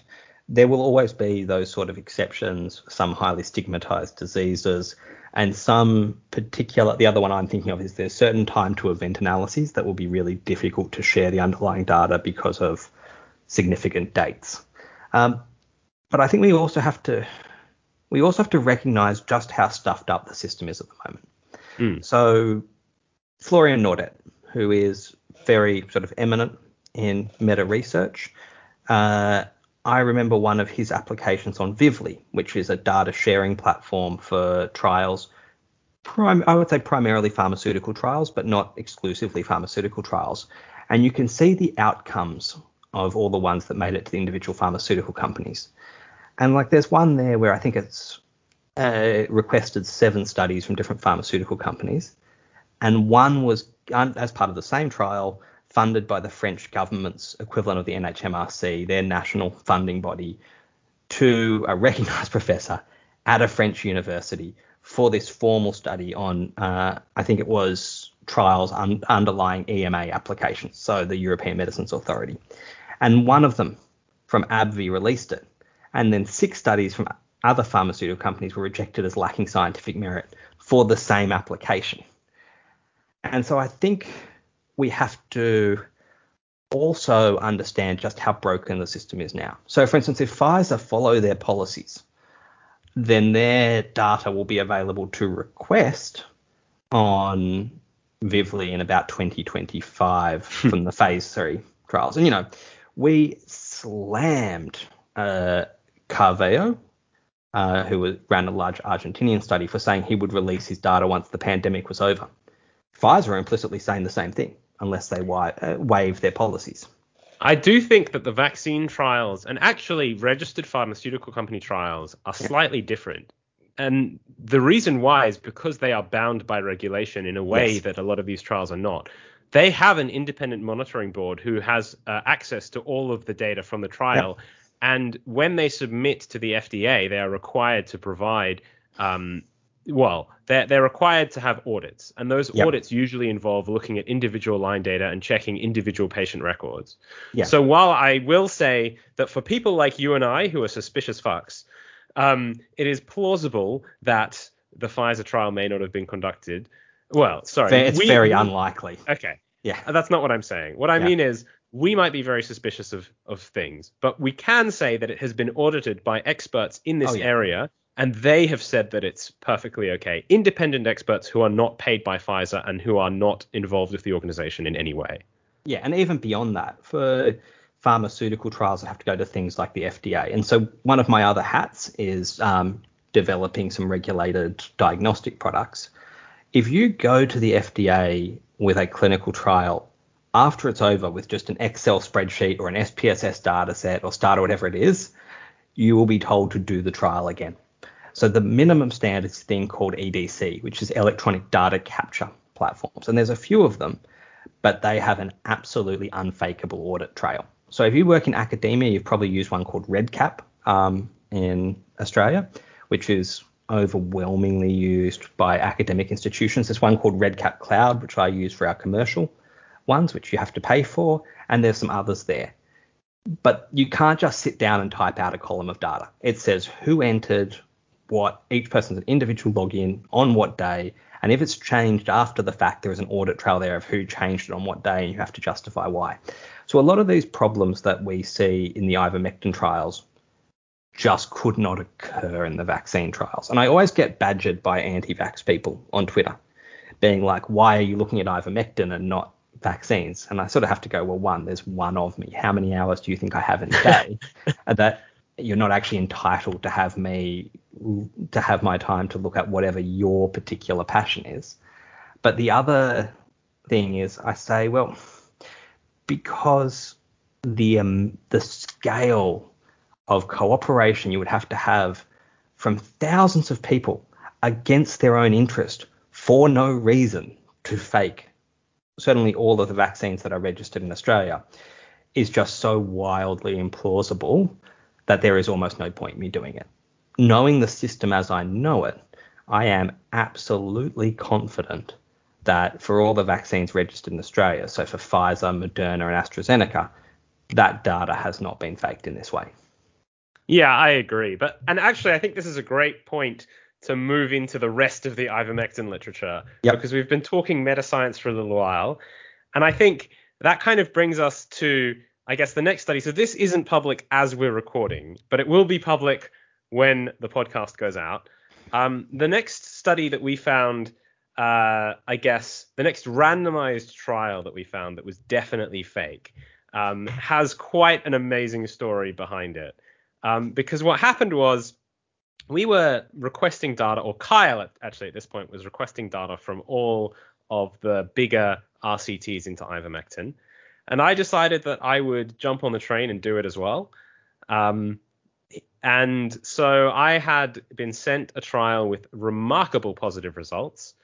there will always be those sort of exceptions, some highly stigmatized diseases, and some particular. The other one I'm thinking of is there's certain time to event analyses that will be really difficult to share the underlying data because of significant dates. Um, but I think we also have to we also have to recognize just how stuffed up the system is at the moment. Mm. So Florian Naudet, who is very sort of eminent in meta research, uh, I remember one of his applications on Vivli, which is a data sharing platform for trials. Prim- I would say primarily pharmaceutical trials, but not exclusively pharmaceutical trials. And you can see the outcomes of all the ones that made it to the individual pharmaceutical companies. And like there's one there where I think it's uh, requested seven studies from different pharmaceutical companies, and one was as part of the same trial funded by the French government's equivalent of the NHMRC, their national funding body, to a recognised professor at a French university for this formal study on, uh, I think it was trials un- underlying EMA applications, so the European Medicines Authority. And one of them from AbbVie released it and then six studies from other pharmaceutical companies were rejected as lacking scientific merit for the same application. And so I think we have to also understand just how broken the system is now. So, for instance, if Pfizer follow their policies, then their data will be available to request on Vivli in about 2025 from the phase three trials. And, you know, we slammed uh, Carvallo, uh, who ran a large Argentinian study, for saying he would release his data once the pandemic was over. Pfizer are implicitly saying the same thing, unless they uh, waive their policies. I do think that the vaccine trials and actually registered pharmaceutical company trials are slightly different. And the reason why is because they are bound by regulation in a way Yes. that a lot of these trials are not. They have an independent monitoring board who has uh, access to all of the data from the trial. And when they submit to the FDA, they are required to provide, um, well, they're, they're required to have audits. And those Yep. audits usually involve looking at individual line data and checking individual patient records. Yeah. So while I will say that for people like you and I who are suspicious fucks, um, it is plausible that the Pfizer trial may not have been conducted. Well, sorry. It's we- very we- unlikely. Okay. Yeah. That's not what I'm saying. What I Yeah. mean is we might be very suspicious of, of things, but we can say that it has been audited by experts in this Oh, yeah. area, and they have said that it's perfectly okay. Independent experts who are not paid by Pfizer and who are not involved with the organization in any way. Yeah, and even beyond that, for pharmaceutical trials, I have to go to things like the FDA. And so one of my other hats is um, developing some regulated diagnostic products. If you go to the FDA with a clinical trial, after it's over with just an Excel spreadsheet or an SPSS data set or STAR or whatever it is, you will be told to do the trial again. So the minimum standard is a thing called EDC, which is electronic data capture platforms. And there's a few of them, but they have an absolutely unfakeable audit trail. So if you work in academia, you've probably used one called RedCap um, in Australia, which is overwhelmingly used by academic institutions. There's one called RedCap Cloud, which I use for our commercial ones, which you have to pay for, and there's some others there. But you can't just sit down and type out a column of data. It says who entered, what each person's an individual login on what day, and if it's changed after the fact, there is an audit trail there of who changed it on what day, and you have to justify why. So a lot of these problems that we see in the ivermectin trials just could not occur in the vaccine trials. And I always get badgered by anti-vax people on Twitter, being like, "Why are you looking at ivermectin and not vaccines?" And I sort of have to go, "Well, one, there's one of me. How many hours do you think I have in a day?" that you're not actually entitled to have me to have my time to look at whatever your particular passion is. But the other thing is, I say, well, because the um, the scale of cooperation you would have to have from thousands of people against their own interest for no reason to fake certainly all of the vaccines that are registered in Australia is just so wildly implausible that there is almost no point in me doing it. Knowing the system as I know it, I am absolutely confident that for all the vaccines registered in Australia, so for Pfizer, Moderna, and AstraZeneca, that data has not been faked in this way. Yeah, I agree. But and actually, I think this is a great point to move into the rest of the ivermectin literature Yep. because we've been talking meta science for a little while, and I think that kind of brings us to I guess the next study. So this isn't public as we're recording, but it will be public when the podcast goes out. Um, the next study that we found, uh, I guess, the next randomized trial that we found that was definitely fake, um, has quite an amazing story behind it. Um, because what happened was we were requesting data, or Kyle actually at this point was requesting data from all of the bigger RCTs into ivermectin. And I decided that I would jump on the train and do it as well. Um, and so I had been sent a trial with remarkable positive results.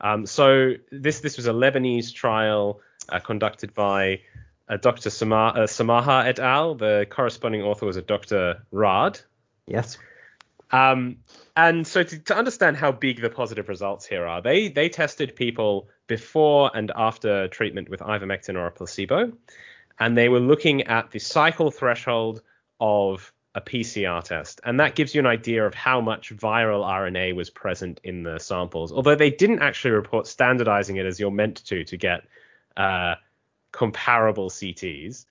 Um, so this this was a Lebanese trial uh, conducted by uh, Dr. Samah, uh, Samaha et al. The corresponding author was a Dr. Rad. Yes. Um, and so to, to, understand how big the positive results here are, they they tested people before and after treatment with ivermectin or a placebo, and they were looking at the cycle threshold of a PCR test, and that gives you an idea of how much viral RNA was present in the samples. Although they didn't actually report standardizing it as you're meant to to get uh, comparable CTs,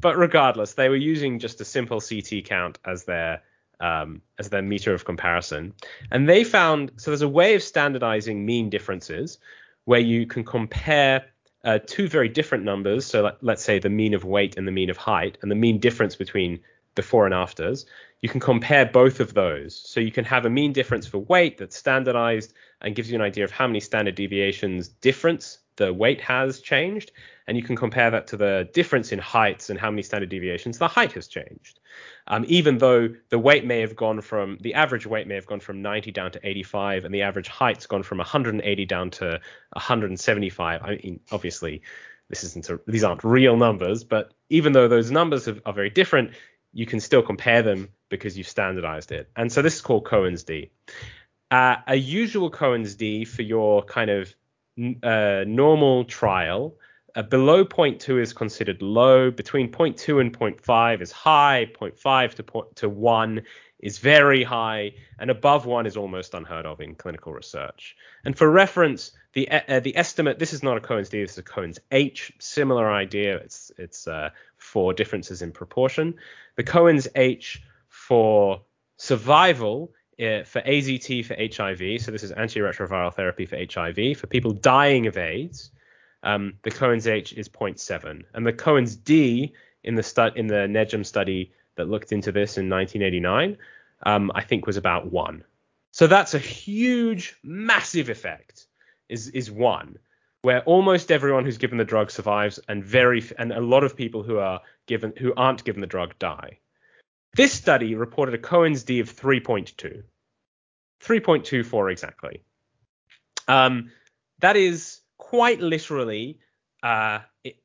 but regardless, they were using just a simple CT count as their um, as their meter of comparison. And they found so there's a way of standardizing mean differences where you can compare uh, two very different numbers. So let, let's say the mean of weight and the mean of height, and the mean difference between before and afters. You can compare both of those. So you can have a mean difference for weight that's standardized and gives you an idea of how many standard deviations difference the weight has changed. And you can compare that to the difference in heights and how many standard deviations the height has changed. Um, even though the weight may have gone from the average weight may have gone from 90 down to 85 and the average height's gone from 180 down to 175 i mean obviously this isn't a, these aren't real numbers but even though those numbers have, are very different you can still compare them because you've standardized it. And so this is called cohen's d. Uh, a usual cohen's d for your kind of uh, normal trial uh, below 0.2 is considered low. Between 0.2 and 0.5 is high. 0.5 to, point, to 1 is very high. And above 1 is almost unheard of in clinical research. And for reference, the uh, the estimate, this is not a Cohen's D, this is a Cohen's H. Similar idea. It's, it's uh, for differences in proportion. The Cohen's H for survival for AZT for HIV, so this is antiretroviral therapy for HIV, for people dying of AIDS, um, the Cohen's H is 0.7, and the Cohen's D in the stu- in the NEJM study that looked into this in 1989, um, I think was about one. So that's a huge, massive effect. Is is one where almost everyone who's given the drug survives, and very and a lot of people who are given who aren't given the drug die. This study reported a Cohen's D of 3.2, 3.24 exactly. Um, that is quite literally uh, it,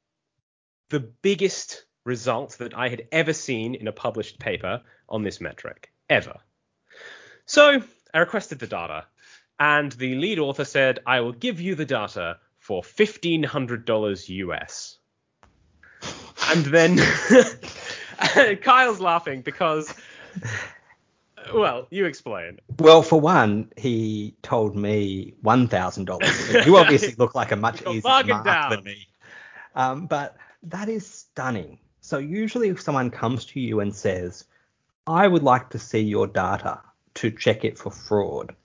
the biggest result that I had ever seen in a published paper on this metric, ever. So I requested the data, and the lead author said, I will give you the data for $1,500 US. And then Kyle's laughing because well, you explain. Well, for one, he told me one thousand dollars. You obviously look like a much easier mark down. than me. Um, but that is stunning. So usually, if someone comes to you and says, "I would like to see your data to check it for fraud,"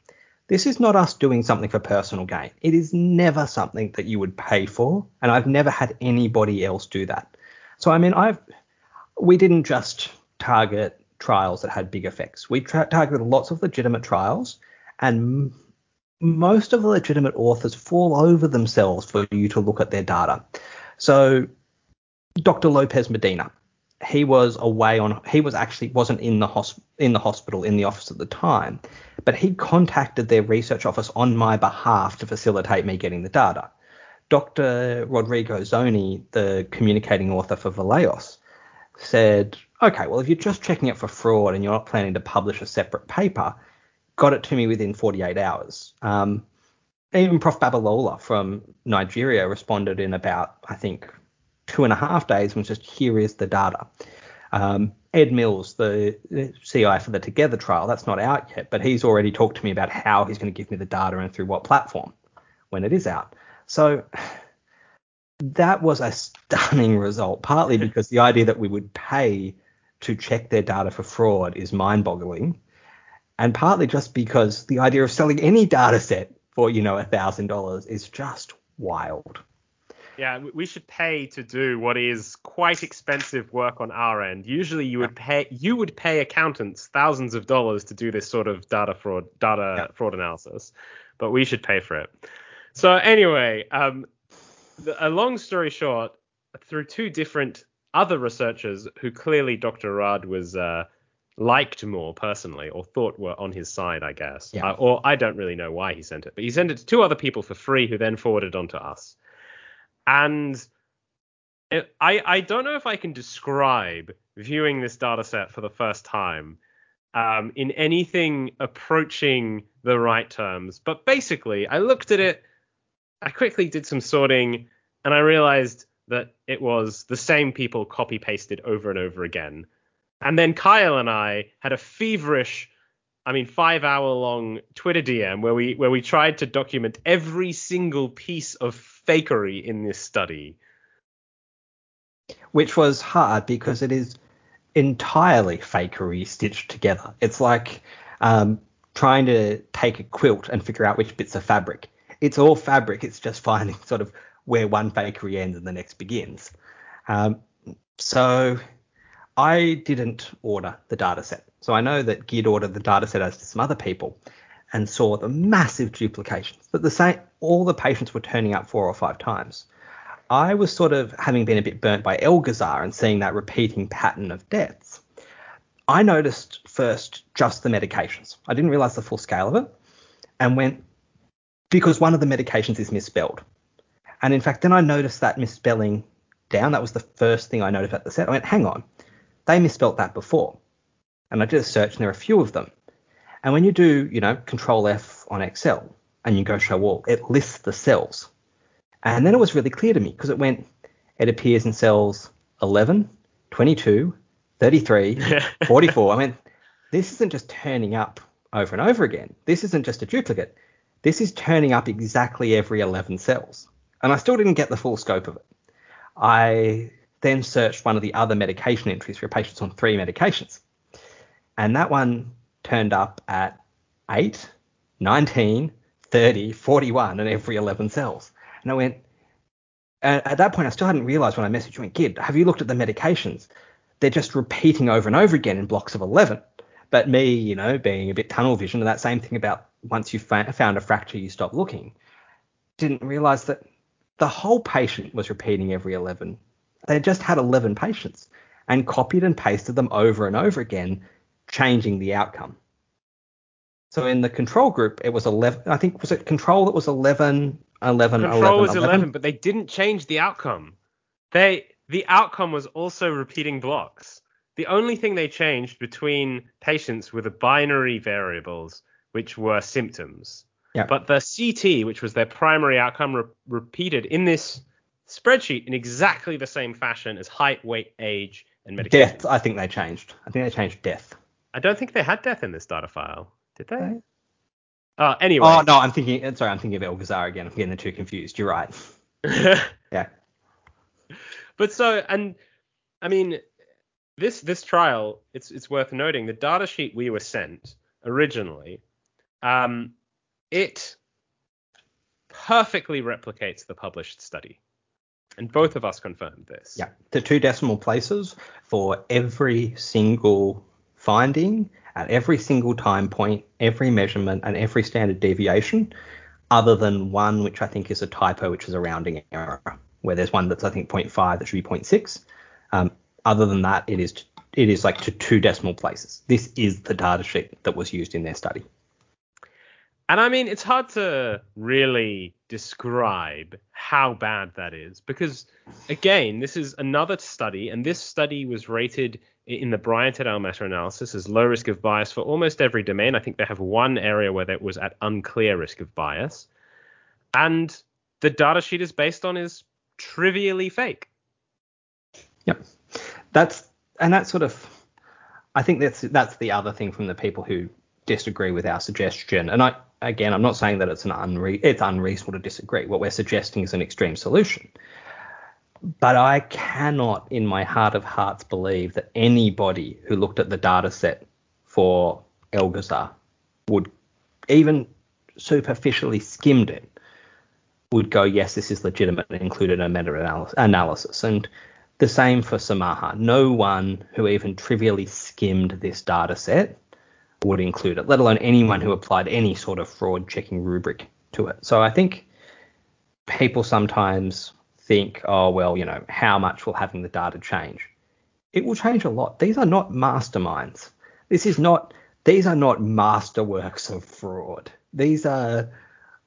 this is not us doing something for personal gain. It is never something that you would pay for, and I've never had anybody else do that. So I mean, I've we didn't just target trials that had big effects. We tra- targeted lots of legitimate trials, and m- most of the legitimate authors fall over themselves for you to look at their data. So, Dr. Lopez Medina, he was away on. He was actually wasn't in the hosp- in the hospital in the office at the time, but he contacted their research office on my behalf to facilitate me getting the data. Dr. Rodrigo Zoni, the communicating author for Vallejos, said, okay, well, if you're just checking it for fraud and you're not planning to publish a separate paper, got it to me within 48 hours. Um, even Prof. Babalola from Nigeria responded in about, I think, two and a half days and was just, here is the data. Um, Ed Mills, the CI for the Together trial, that's not out yet, but he's already talked to me about how he's going to give me the data and through what platform when it is out. So that was a stunning result, partly because the idea that we would pay to check their data for fraud is mind boggling, and partly just because the idea of selling any data set for, you know, a $1,000 is just wild. Yeah, we should pay to do what is quite expensive work on our end. Usually, you would pay you would pay accountants thousands of dollars to do this sort of data fraud data yeah. fraud analysis, but we should pay for it. So anyway, um, a long story short, through two different other researchers who clearly Dr. Rudd was uh, liked more personally or thought were on his side, I guess. Yeah. Uh, or I don't really know why he sent it, but he sent it to two other people for free who then forwarded on to us. And it, I I don't know if I can describe viewing this data set for the first time um, in anything approaching the right terms. But basically, I looked at it, I quickly did some sorting, and I realized that it was the same people copy pasted over and over again. And then Kyle and I had a feverish I mean, five hour long Twitter DM where we where we tried to document every single piece of fakery in this study. Which was hard because it is entirely fakery stitched together. It's like um, trying to take a quilt and figure out which bits are fabric. It's all fabric. It's just finding sort of where one fakery ends and the next begins. Um, so I didn't order the data set. So I know that Gid ordered the data set as to some other people and saw the massive duplications that the same all the patients were turning up four or five times. I was sort of having been a bit burnt by Elgazzar and seeing that repeating pattern of deaths. I noticed first just the medications. I didn't realize the full scale of it and went because one of the medications is misspelled. And in fact, then I noticed that misspelling down. That was the first thing I noticed at the set. I went, hang on, they misspelled that before. And I did a search and there are a few of them. And when you do, you know, control F on Excel and you go show all, it lists the cells. And then it was really clear to me because it went, it appears in cells 11, 22, 33, 44. I mean, this isn't just turning up over and over again. This isn't just a duplicate. This is turning up exactly every 11 cells. And I still didn't get the full scope of it. I then searched one of the other medication entries for patients on three medications. And that one turned up at 8, 19, 30, 41 and every 11 cells. And I went, uh, at that point, I still hadn't realized when I messaged you, went, Gid, have you looked at the medications? They're just repeating over and over again in blocks of 11. But me, you know, being a bit tunnel vision, and that same thing about once you've found a fracture, you stop looking, didn't realize that the whole patient was repeating every 11. They just had 11 patients and copied and pasted them over and over again, changing the outcome. So in the control group, it was 11. I think was it control that was 11, 11, control 11, was 11, but they didn't change the outcome. They the outcome was also repeating blocks. The only thing they changed between patients were the binary variables, which were symptoms. Yeah. But the CT, which was their primary outcome, re- repeated in this spreadsheet in exactly the same fashion as height, weight, age, and medication. Death, I think they changed. I think they changed death. I don't think they had death in this data file. Did they? Right. Uh, anyway. Oh no, I'm thinking. Sorry, I'm thinking of Elgazzar again. I'm getting the two confused. You're right. yeah. But so, and I mean, this this trial, it's it's worth noting the data sheet we were sent originally, um, it perfectly replicates the published study. And both of us confirmed this. Yeah, the two decimal places for every single finding at every single time point, every measurement, and every standard deviation, other than one which I think is a typo, which is a rounding error, where there's one that's I think 0.5 that should be 0.6. Um, other than that, it is it is like to two decimal places. This is the data sheet that was used in their study. And I mean, it's hard to really describe how bad that is because, again, this is another study, and this study was rated in the Bryant et al. meta-analysis as low risk of bias for almost every domain. I think they have one area where that was at unclear risk of bias, and the data sheet is based on is trivially fake. Yep, that's and that's sort of. I think that's that's the other thing from the people who disagree with our suggestion, and I again, I'm not saying that it's an unre- it's unreasonable to disagree. What we're suggesting is an extreme solution. but I cannot, in my heart of hearts, believe that anybody who looked at the data set for Elgazzar would even superficially skimmed it would go, yes, this is legitimate and included in a meta analysis. And the same for Samaha. No one who even trivially skimmed this data set would include it, let alone anyone who applied any sort of fraud checking rubric to it. So I think people sometimes think, oh, well, you know, how much will having the data change? It will change a lot. These are not masterminds. This is not, these are not masterworks of fraud. These are,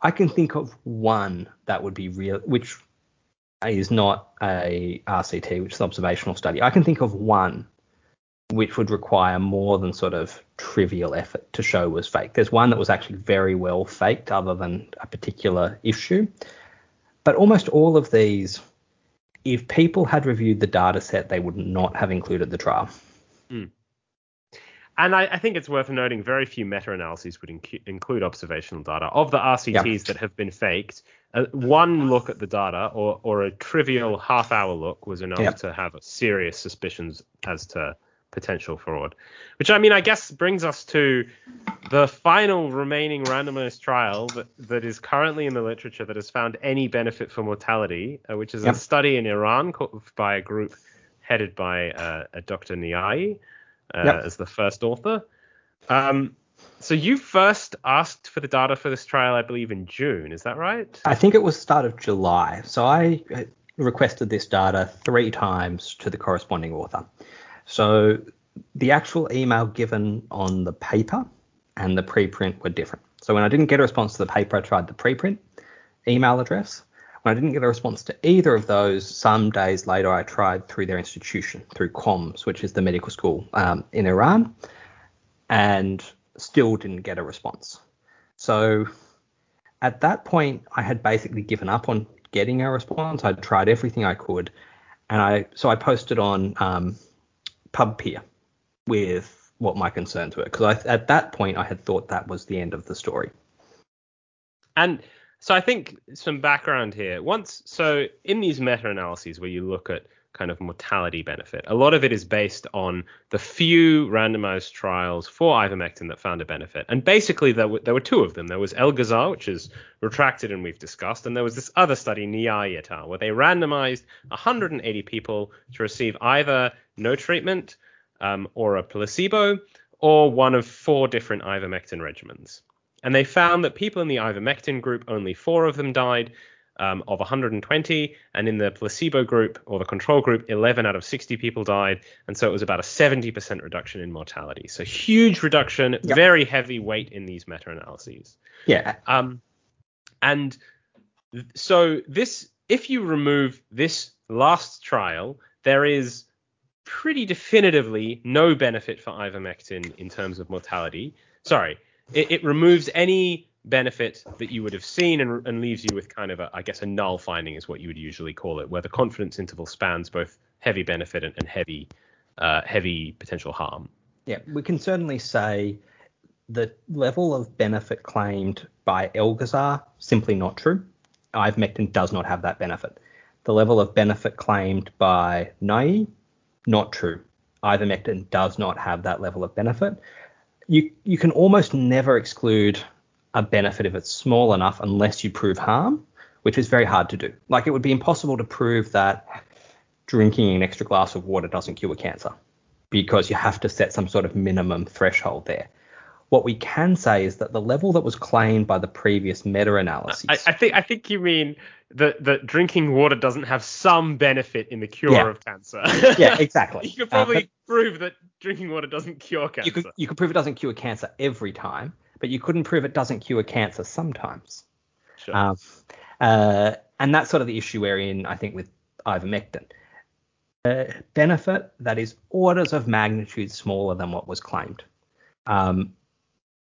I can think of one that would be real, which is not a RCT, which is observational study. I can think of one which would require more than sort of trivial effort to show was fake. There's one that was actually very well faked, other than a particular issue. But almost all of these, if people had reviewed the data set, they would not have included the trial. Mm. And I, I, think it's worth noting very few meta-analyses would inc- include observational data. Of the RCTs yep. that have been faked, uh, one look at the data or, or a trivial half-hour look was enough yep. to have serious suspicions as to potential fraud. Which I mean, I guess brings us to the final remaining randomized trial that, that is currently in the literature that has found any benefit for mortality, uh, which is yep. a study in Iran by a group headed by uh, a Dr. Niaee uh, yep. as the first author. Um, so you first asked for the data for this trial, I believe, in June. Is that right? I think it was start of July. So I requested this data three times to the corresponding author. So the actual email given on the paper and the preprint were different. So when I didn't get a response to the paper, I tried the preprint email address. When I didn't get a response to either of those, some days later I tried through their institution, through QOMS, which is the medical school um, in Iran, and still didn't get a response. So at that point, I had basically given up on getting a response. I'd tried everything I could, and I so I posted on um, PubPeer with what my concerns were because at that point I had thought that was the end of the story. And so I think some background here. Once so in these meta-analyses where you look at kind of mortality benefit, a lot of it is based on the few randomized trials for ivermectin that found a benefit. And basically there were, there were two of them. There was Elgazzar, which is retracted and we've discussed, and there was this other study, Niaee where they randomized 180 people to receive either no treatment um, or a placebo or one of four different ivermectin regimens. And they found that people in the ivermectin group, only four of them died um, of 120, and in the placebo group or the control group, 11 out of 60 people died. And so it was about a 70% reduction in mortality. So huge reduction, yep. very heavy weight in these meta analyses. Yeah. Um, and so this, if you remove this last trial, there is pretty definitively no benefit for ivermectin in terms of mortality. Sorry, it, it removes any benefit that you would have seen and, and, leaves you with kind of a, I guess, a null finding is what you would usually call it, where the confidence interval spans both heavy benefit and, and heavy, uh, heavy potential harm. Yeah, we can certainly say the level of benefit claimed by Elgazzar simply not true. Ivermectin does not have that benefit. The level of benefit claimed by Niaee, not true. Ivermectin does not have that level of benefit you you can almost never exclude a benefit if it's small enough unless you prove harm, which is very hard to do. Like it would be impossible to prove that drinking an extra glass of water doesn't cure cancer because you have to set some sort of minimum threshold there. What we can say is that the level that was claimed by the previous meta-analysis. I, I think I think you mean that that drinking water doesn't have some benefit in the cure yeah. of cancer. yeah, exactly. you could probably uh, prove that drinking water doesn't cure cancer. You could you could prove it doesn't cure cancer every time, but you couldn't prove it doesn't cure cancer sometimes. Sure. Um, uh, and that's sort of the issue we're in, I think, with ivermectin. Uh, benefit that is orders of magnitude smaller than what was claimed um,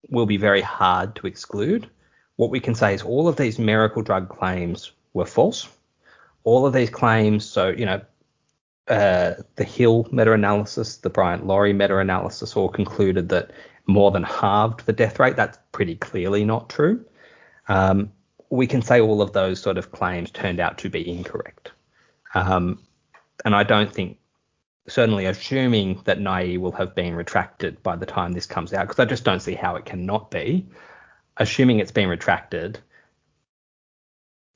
will be very hard to exclude. What we can say is all of these miracle drug claims were false. All of these claims, so you know, uh, the Hill meta-analysis, the Bryant Lawrie meta-analysis, all concluded that more than halved the death rate. That's pretty clearly not true. Um, we can say all of those sort of claims turned out to be incorrect. Um, and I don't think, certainly assuming that Niaee will have been retracted by the time this comes out, because I just don't see how it cannot be. Assuming it's been retracted,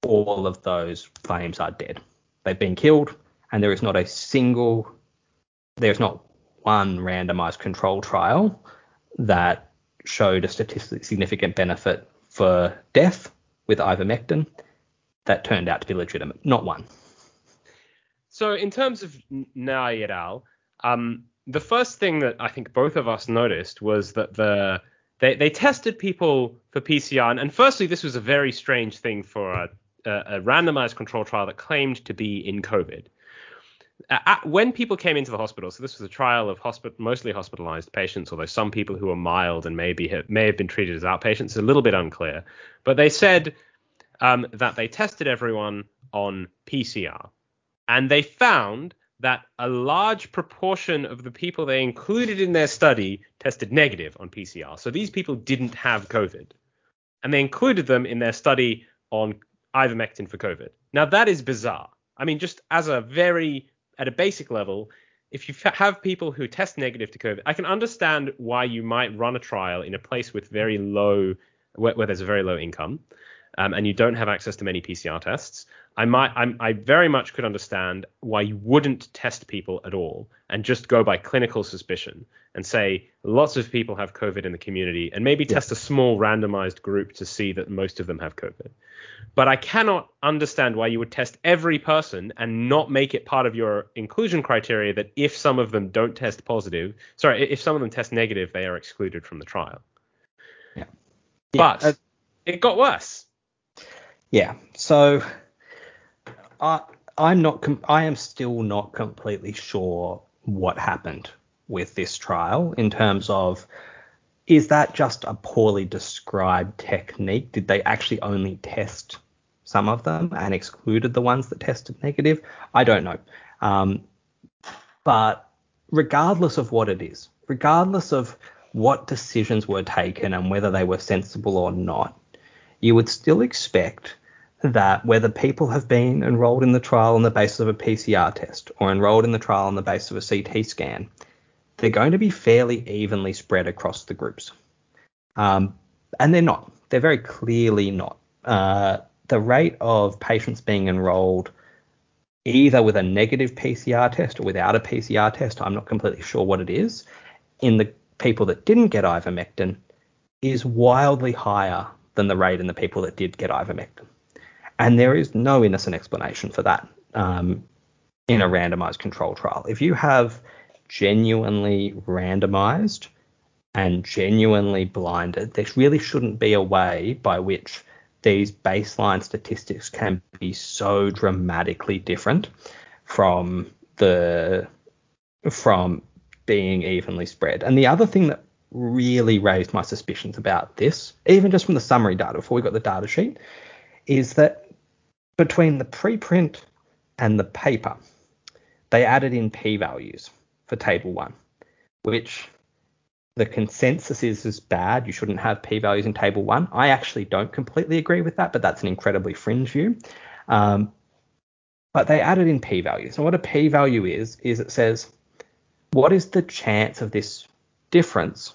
all of those claims are dead. They've been killed, and there is not a single, there's not one randomized control trial that showed a statistically significant benefit for death with ivermectin that turned out to be legitimate. Not one. So in terms of Niaee et al., um, the first thing that I think both of us noticed was that the they, they tested people for PCR, and, and firstly, this was a very strange thing for a, a, a randomized control trial that claimed to be in COVID. At, when people came into the hospital, so this was a trial of hospital, mostly hospitalized patients, although some people who were mild and maybe have, may have been treated as outpatients. It's a little bit unclear, but they said um, that they tested everyone on PCR, and they found that a large proportion of the people they included in their study tested negative on PCR. So these people didn't have COVID, and they included them in their study on ivermectin for COVID. Now that is bizarre. I mean, just as a very at a basic level, if you have people who test negative to COVID, I can understand why you might run a trial in a place with very low, where, where there's a very low income, um, and you don't have access to many PCR tests. I might, I'm, i very much could understand why you wouldn't test people at all and just go by clinical suspicion and say lots of people have COVID in the community and maybe yeah. test a small randomized group to see that most of them have COVID. But I cannot understand why you would test every person and not make it part of your inclusion criteria that if some of them don't test positive, sorry, if some of them test negative, they are excluded from the trial. Yeah. But yeah, uh, it got worse. Yeah. So I I'm not com- I am still not completely sure what happened with this trial in terms of is that just a poorly described technique? Did they actually only test some of them and excluded the ones that tested negative. I don't know. Um, but regardless of what it is, regardless of what decisions were taken and whether they were sensible or not, you would still expect that whether people have been enrolled in the trial on the basis of a PCR test or enrolled in the trial on the basis of a CT scan, they're going to be fairly evenly spread across the groups. Um, and they're not. They're very clearly not. Uh, the rate of patients being enrolled either with a negative PCR test or without a PCR test, I'm not completely sure what it is, in the people that didn't get ivermectin is wildly higher than the rate in the people that did get ivermectin. And there is no innocent explanation for that um, in a randomized control trial. If you have genuinely randomized and genuinely blinded, there really shouldn't be a way by which these baseline statistics can be so dramatically different from the from being evenly spread. And the other thing that really raised my suspicions about this, even just from the summary data before we got the data sheet, is that between the preprint and the paper, they added in p-values for table one, which the consensus is is bad. You shouldn't have p-values in table one. I actually don't completely agree with that, but that's an incredibly fringe view. Um, but they added in p-values. And what a p-value is, is it says, what is the chance of this difference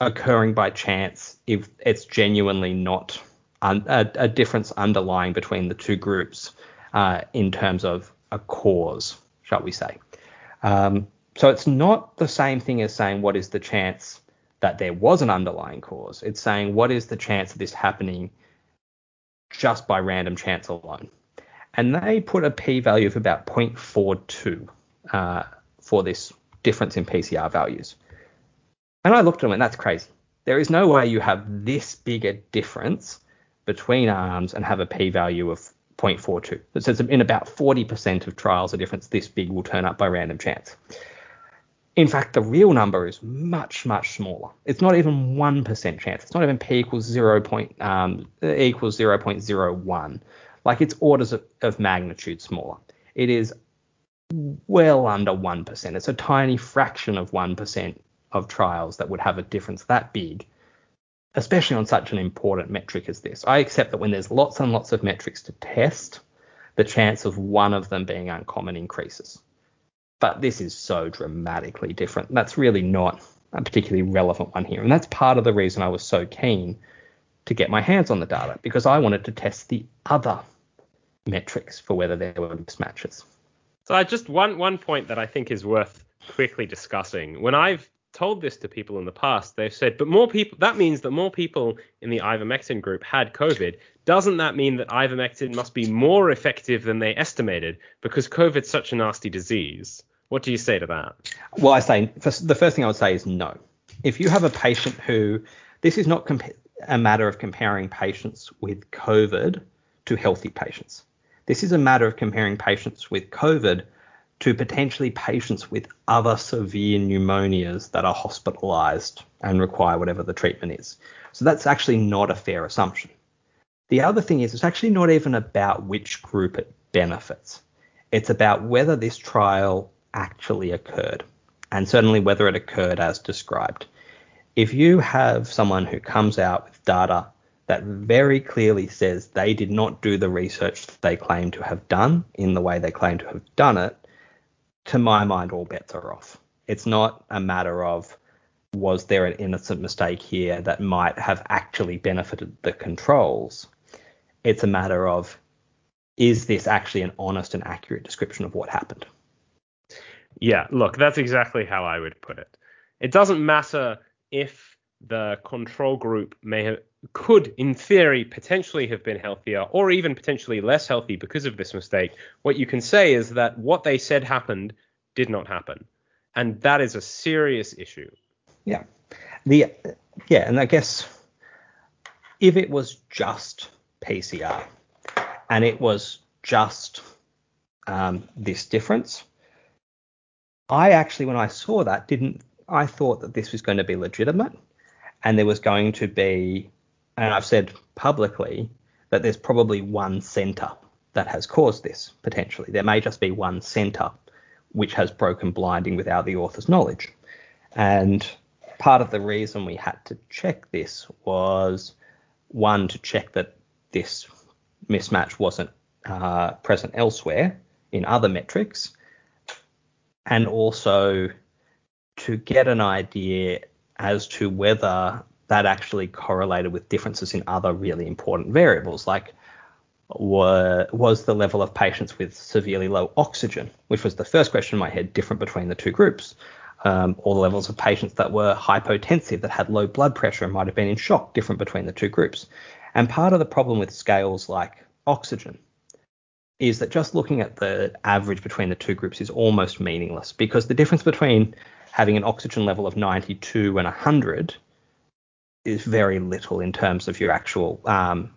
occurring by chance if it's genuinely not un- a, a, difference underlying between the two groups uh, in terms of a cause, shall we say. Um, so it's not the same thing as saying what is the chance that there was an underlying cause. It's saying what is the chance of this happening just by random chance alone. And they put a p-value of about 0.42 uh, for this difference in PCR values. And I looked at them and that's crazy. There is no way you have this big a difference between arms and have a p-value of 0.42. It says in about 40% of trials a difference this big will turn up by random chance. In fact, the real number is much, much smaller. It's not even 1% chance. It's not even p equals 0. Point, um, equals 0.01. Like it's orders of, of magnitude smaller. It is well under 1%. It's a tiny fraction of 1% of trials that would have a difference that big, especially on such an important metric as this. I accept that when there's lots and lots of metrics to test, the chance of one of them being uncommon increases. But this is so dramatically different. That's really not a particularly relevant one here. And that's part of the reason I was so keen to get my hands on the data because I wanted to test the other metrics for whether there were mismatches. So I just one one point that I think is worth quickly discussing. When I've told this to people in the past, they've said, but more people that means that more people in the ivermectin group had COVID. Doesn't that mean that ivermectin must be more effective than they estimated because COVID's such a nasty disease? What do you say to that? Well, I say the first thing I would say is no. If you have a patient who this is not comp- a matter of comparing patients with COVID to healthy patients. This is a matter of comparing patients with COVID to potentially patients with other severe pneumonias that are hospitalized and require whatever the treatment is. So that's actually not a fair assumption. The other thing is, it's actually not even about which group it benefits. It's about whether this trial actually occurred, and certainly whether it occurred as described. If you have someone who comes out with data that very clearly says they did not do the research they claim to have done in the way they claim to have done it, to my mind, all bets are off. It's not a matter of was there an innocent mistake here that might have actually benefited the controls. It's a matter of is this actually an honest and accurate description of what happened? Yeah, look, that's exactly how I would put it. It doesn't matter if the control group may have could in theory potentially have been healthier or even potentially less healthy because of this mistake what you can say is that what they said happened did not happen. And that is a serious issue. Yeah. The yeah and i guess if it was just pcr and it was just um, this difference i actually when i saw that didn't i thought that this was going to be legitimate and there was going to be, and I've said publicly that there's probably one centre that has caused this potentially. There may just be one centre which has broken blinding without the author's knowledge. And part of the reason we had to check this was one, to check that this mismatch wasn't uh, present elsewhere in other metrics, and also to get an idea as to whether that actually correlated with differences in other really important variables, like were, was the level of patients with severely low oxygen, which was the first question in my head, different between the two groups, um, or the levels of patients that were hypotensive, that had low blood pressure and might have been in shock, different between the two groups. And part of the problem with scales like oxygen is that just looking at the average between the two groups is almost meaningless because the difference between having an oxygen level of 92 and 100 is very little in terms of your actual um,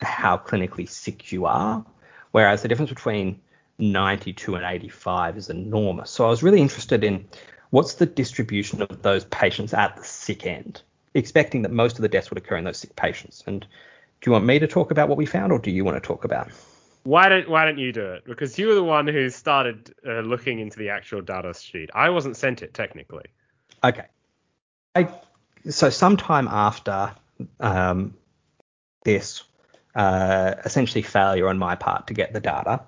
how clinically sick you are, whereas the difference between 92 and 85 is enormous. So I was really interested in what's the distribution of those patients at the sick end, expecting that most of the deaths would occur in those sick patients. And do you want me to talk about what we found, or do you want to talk about? Why don't Why don't you do it? Because you were the one who started uh, looking into the actual data sheet. I wasn't sent it technically. Okay. I, so sometime after um, this uh, essentially failure on my part to get the data,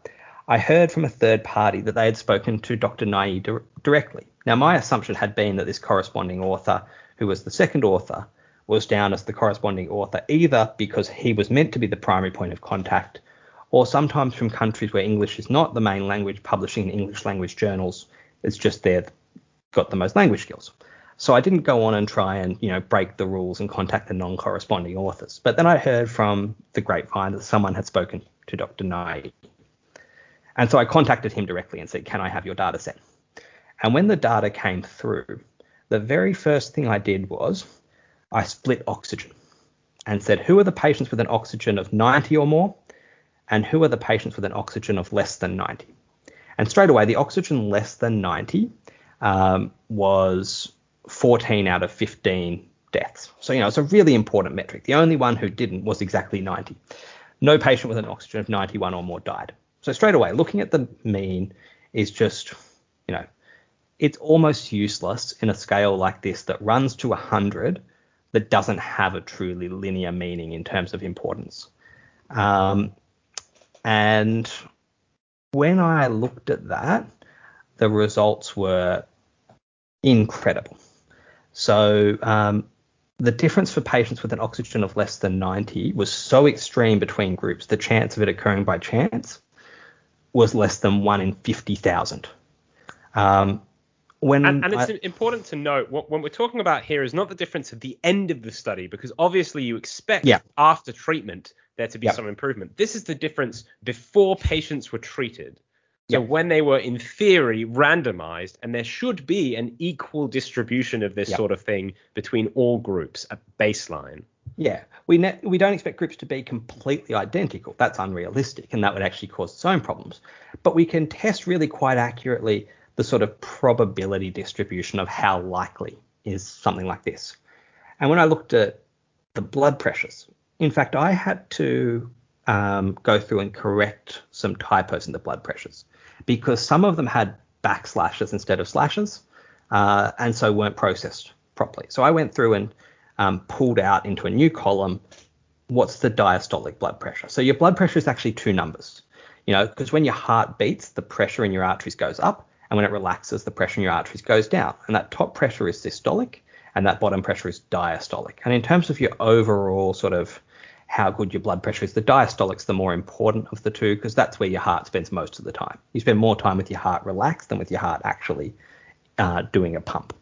I heard from a third party that they had spoken to Dr. Niaee di- directly. Now, my assumption had been that this corresponding author, who was the second author, was down as the corresponding author either because he was meant to be the primary point of contact or sometimes from countries where English is not the main language, publishing in English language journals. It's just they've got the most language skills. So I didn't go on and try and you know break the rules and contact the non-corresponding authors. But then I heard from the grapevine that someone had spoken to Dr. Niaee. And so I contacted him directly and said, "Can I have your data set?" And when the data came through, the very first thing I did was I split oxygen and said, "Who are the patients with an oxygen of 90 or more?" and who are the patients with an oxygen of less than 90. And straight away, the oxygen less than 90 um, was 14 out of 15 deaths. So, you know, it's a really important metric. The only one who didn't was exactly 90. No patient with an oxygen of 91 or more died. So, straight away, looking at the mean is just, you know, it's almost useless in a scale like this that runs to 100 that doesn't have a truly linear meaning in terms of importance. Um, and when I looked at that, the results were incredible. So um, the difference for patients with an oxygen of less than 90 was so extreme between groups, the chance of it occurring by chance was less than 1 in 50,000. Um, when and, and it's I, important to note what, we're talking about here is not the difference at the end of the study, because obviously you expect yeah. after treatment there to be some improvement. This is the difference before patients were treated. So when they were in theory randomized, and there should be an equal distribution of this sort of thing between all groups at baseline. Yeah, we ne- we don't expect groups to be completely identical. That's unrealistic, and that would actually cause its own problems. But we can test really quite accurately the sort of probability distribution of how likely is something like this. And when I looked at the blood pressures, in fact, I had to um, go through and correct some typos in the blood pressures because some of them had backslashes instead of slashes, uh, and so weren't processed properly. So I went through and um, pulled out into a new column what's the diastolic blood pressure. So your blood pressure is actually two numbers, you know, because when your heart beats, the pressure in your arteries goes up, and when it relaxes, the pressure in your arteries goes down. And that top pressure is systolic, and that bottom pressure is diastolic. And in terms of your overall sort of how good your blood pressure is, the diastolic's the more important of the two because that's where your heart spends most of the time. You spend more time with your heart relaxed than with your heart actually uh, doing a pump.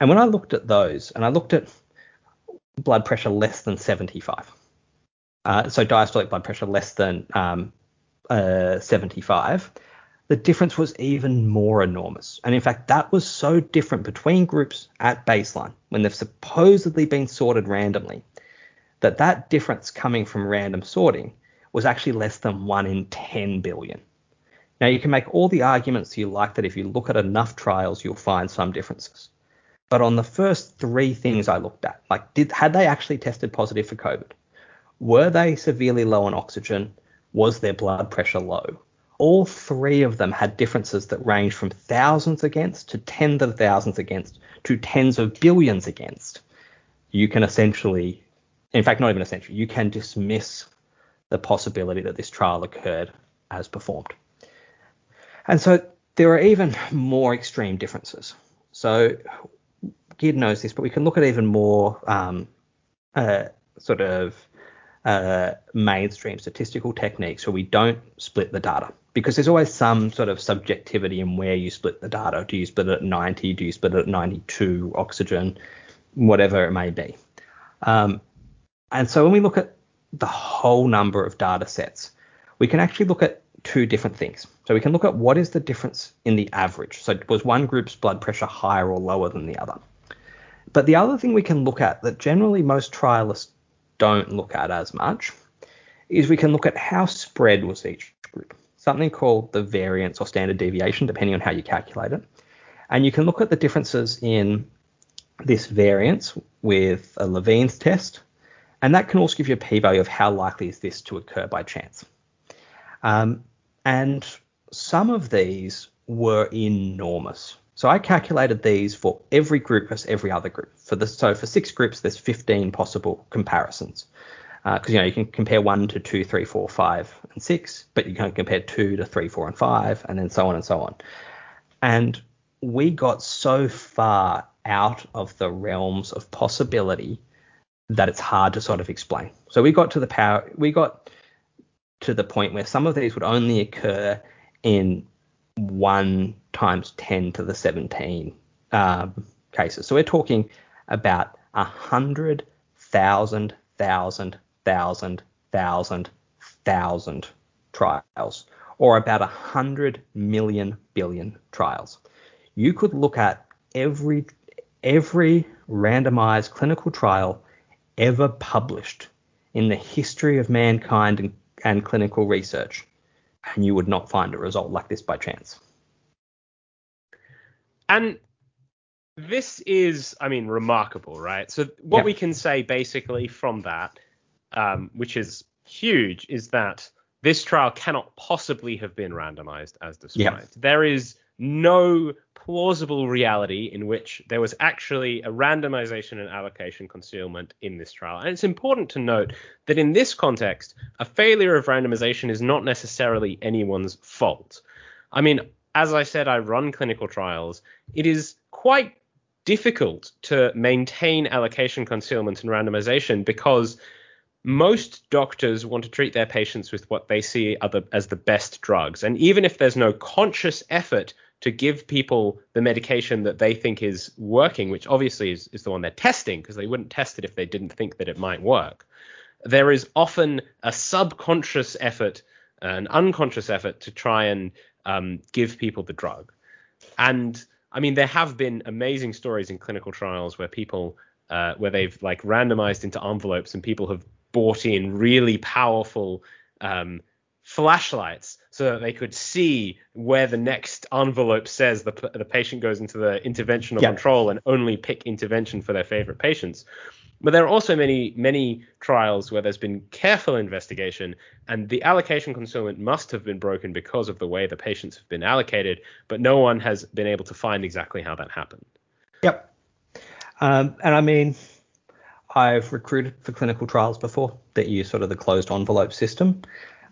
And when I looked at those, and I looked at blood pressure less than 75, uh, so diastolic blood pressure less than um, uh, 75, the difference was even more enormous. And in fact, that was so different between groups at baseline when they've supposedly been sorted randomly that that difference coming from random sorting was actually less than 1 in 10 billion. Now, you can make all the arguments you like that if you look at enough trials, you'll find some differences. But on the first three things I looked at, like did had they actually tested positive for COVID? Were they severely low on oxygen? Was their blood pressure low? all three of them had differences that ranged from thousands against to tens of thousands against to tens of billions against. You can essentially, in fact, not even essentially, you can dismiss the possibility that this trial occurred as performed. And so there are even more extreme differences. So Gid knows this, but we can look at even more um, uh, sort of uh, mainstream statistical techniques where we don't split the data because there's always some sort of subjectivity in where you split the data. Do you split it at 90? Do you split it at 92 oxygen? Whatever it may be. Um, and so when we look at the whole number of data sets, we can actually look at two different things. So we can look at what is the difference in the average. So was one group's blood pressure higher or lower than the other? But the other thing we can look at that generally most trialists don't look at as much is we can look at how spread was each group something called the variance or standard deviation, depending on how you calculate it. And you can look at the differences in this variance with a Levene's test, and that can also give you a p-value of how likely is this to occur by chance. Um, and some of these were enormous. So I calculated these for every group versus every other group. For the, so for six groups, there's 15 possible comparisons because uh, you know you can compare one to two, three, four, five, and six, but you can't compare two to three, four, and five, and then so on and so on. And we got so far out of the realms of possibility that it's hard to sort of explain. So we got to the power, we got to the point where some of these would only occur in one times 10 to the 17 um, cases. So we're talking about a hundred thousand thousand thousand, thousand, thousand trials, or about a hundred million billion trials. You could look at every every randomized clinical trial ever published in the history of mankind and, and clinical research, and you would not find a result like this by chance. And this is, I mean, remarkable, right? So what yep. we can say basically from that um, which is huge, is that this trial cannot possibly have been randomized as described. Yep. There is no plausible reality in which there was actually a randomization and allocation concealment in this trial. And it's important to note that in this context, a failure of randomization is not necessarily anyone's fault. I mean, as I said, I run clinical trials. It is quite difficult to maintain allocation concealment and randomization because most doctors want to treat their patients with what they see as the best drugs. And even if there's no conscious effort to give people the medication that they think is working, which obviously is, is the one they're testing, because they wouldn't test it if they didn't think that it might work, there is often a subconscious effort, an unconscious effort to try and um, give people the drug. And I mean, there have been amazing stories in clinical trials where people, uh, where they've like randomized into envelopes and people have bought in really powerful um, flashlights so that they could see where the next envelope says the, the patient goes into the intervention or yep. control and only pick intervention for their favorite patients. But there are also many, many trials where there's been careful investigation and the allocation concealment must have been broken because of the way the patients have been allocated, but no one has been able to find exactly how that happened. Yep. Um, and I mean, I've recruited for clinical trials before that use sort of the closed envelope system.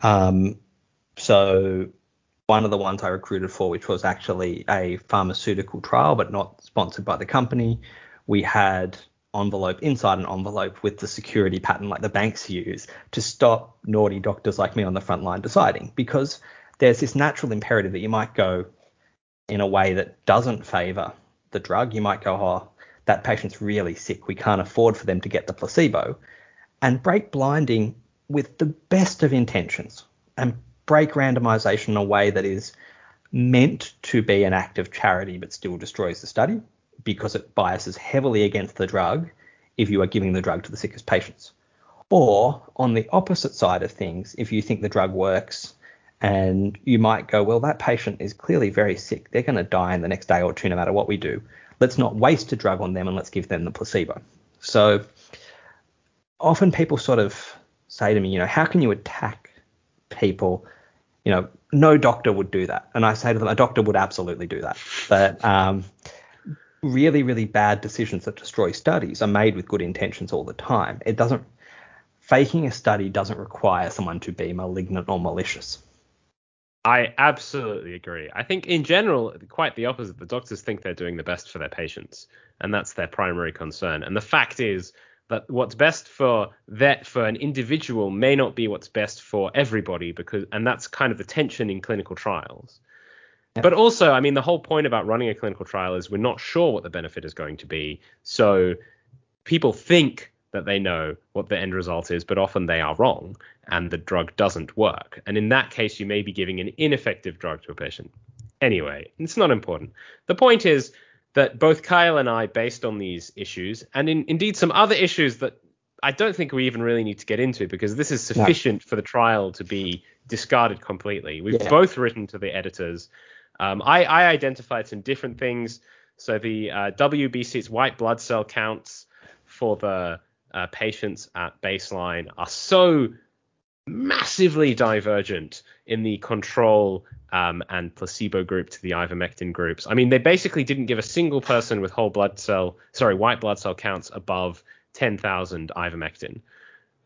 Um, so one of the ones I recruited for, which was actually a pharmaceutical trial, but not sponsored by the company, we had envelope inside an envelope with the security pattern like the banks use to stop naughty doctors like me on the front line deciding because there's this natural imperative that you might go in a way that doesn't favor the drug. You might go, oh, that patient's really sick. We can't afford for them to get the placebo. And break blinding with the best of intentions and break randomization in a way that is meant to be an act of charity but still destroys the study because it biases heavily against the drug if you are giving the drug to the sickest patients. Or on the opposite side of things, if you think the drug works and you might go, well, that patient is clearly very sick. They're going to die in the next day or two no matter what we do let's not waste a drug on them and let's give them the placebo. So often people sort of say to me, you know, how can you attack people? You know, no doctor would do that. And I say to them, a doctor would absolutely do that. But um, really, really bad decisions that destroy studies are made with good intentions all the time. It doesn't, faking a study doesn't require someone to be malignant or malicious. I absolutely agree. I think in general, quite the opposite. The doctors think they're doing the best for their patients, and that's their primary concern. And the fact is that what's best for that for an individual may not be what's best for everybody because and that's kind of the tension in clinical trials. Yep. But also, I mean, the whole point about running a clinical trial is we're not sure what the benefit is going to be. So people think that they know what the end result is, but often they are wrong and the drug doesn't work. And in that case, you may be giving an ineffective drug to a patient. Anyway, it's not important. The point is that both Kyle and I, based on these issues, and in, indeed some other issues that I don't think we even really need to get into because this is sufficient no. for the trial to be discarded completely. We've yeah. both written to the editors. Um, I, I, identified some different things. So the uh, WBC's white blood cell counts for the uh, patients at baseline are so massively divergent in the control um, and placebo group to the ivermectin groups. I mean, they basically didn't give a single person with whole blood cell, sorry, white blood cell counts above 10,000 ivermectin.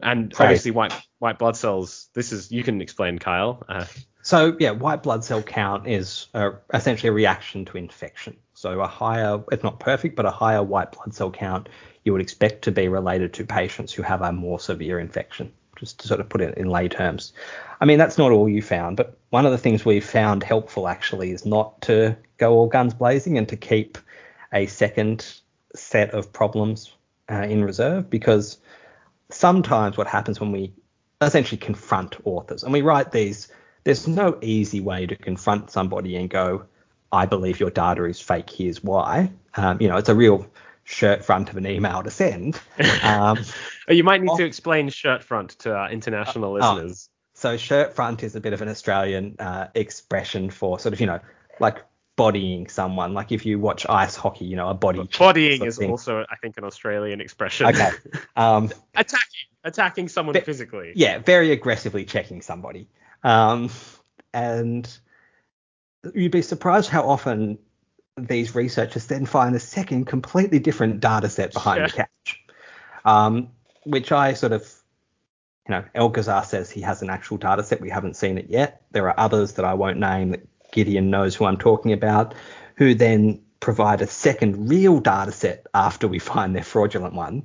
And right. obviously, white white blood cells. This is you can explain, Kyle. Uh, so yeah, white blood cell count is uh, essentially a reaction to infection. So a higher, it's not perfect, but a higher white blood cell count you would expect to be related to patients who have a more severe infection, just to sort of put it in lay terms. I mean, that's not all you found, but one of the things we found helpful actually is not to go all guns blazing and to keep a second set of problems uh, in reserve because sometimes what happens when we essentially confront authors and we write these, there's no easy way to confront somebody and go, I believe your data is fake. Here's why. Um, you know, it's a real shirt front of an email to send. Um, oh, you might need off, to explain shirt front to our international uh, listeners. so shirt front is a bit of an Australian uh, expression for sort of you know like bodying someone. Like if you watch ice hockey, you know a body. Bodying is also I think an Australian expression. Okay. Um, attacking attacking someone physically. Yeah, very aggressively checking somebody. Um, and you'd be surprised how often these researchers then find a second completely different data set behind yeah. the couch. Um, which I sort of, you know, Elgazzar says he has an actual data set. We haven't seen it yet. There are others that I won't name that Gideon knows who I'm talking about, who then provide a second real data set after we find their fraudulent one,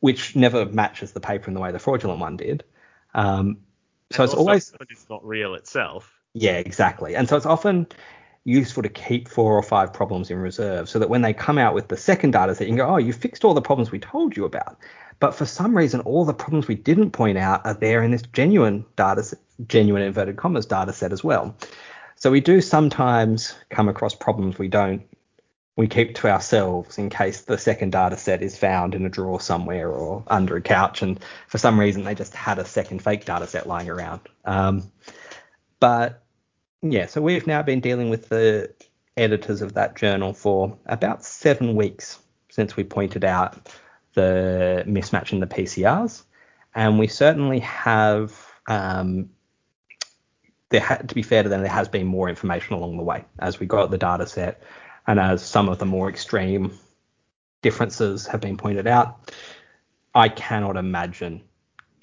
which never matches the paper in the way the fraudulent one did. Um, so it's always it's not real itself. Yeah, exactly. And so it's often useful to keep four or five problems in reserve so that when they come out with the second data set, you can go, oh, you fixed all the problems we told you about. But for some reason, all the problems we didn't point out are there in this genuine data, set, genuine inverted commas data set as well. So we do sometimes come across problems we don't we keep to ourselves in case the second data set is found in a drawer somewhere or under a couch and for some reason they just had a second fake data set lying around. Um, but yeah, so we've now been dealing with the editors of that journal for about seven weeks since we pointed out the mismatch in the PCRs. And we certainly have, um, there to be fair to them, there has been more information along the way as we got the data set and as some of the more extreme differences have been pointed out. I cannot imagine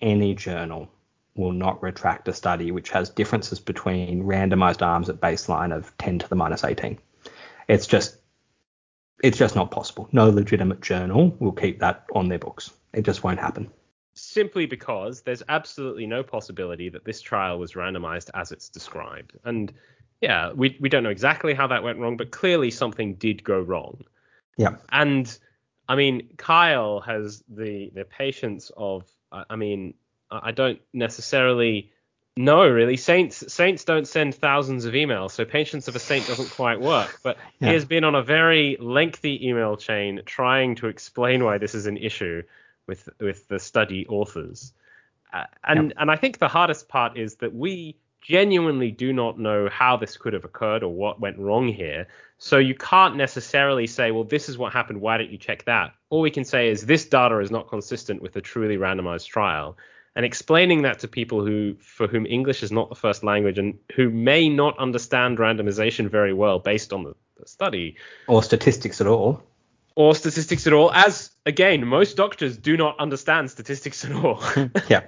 any journal will not retract a study which has differences between randomized arms at baseline of 10 to the minus 18. It's just it's just not possible. No legitimate journal will keep that on their books. It just won't happen. Simply because there's absolutely no possibility that this trial was randomized as it's described. And yeah, we we don't know exactly how that went wrong, but clearly something did go wrong. Yeah. And I mean, Kyle has the the patience of I mean, I don't necessarily know really. Saints saints don't send thousands of emails, so patience of a saint doesn't quite work. But yeah. he has been on a very lengthy email chain trying to explain why this is an issue with with the study authors. Uh, and and I think the hardest part is that we genuinely do not know how this could have occurred or what went wrong here. So you can't necessarily say, well, this is what happened. Why don't you check that? All we can say is this data is not consistent with a truly randomized trial. And explaining that to people who, for whom English is not the first language and who may not understand randomization very well based on the, the study, or statistics at all, or statistics at all, as again, most doctors do not understand statistics at all. yeah,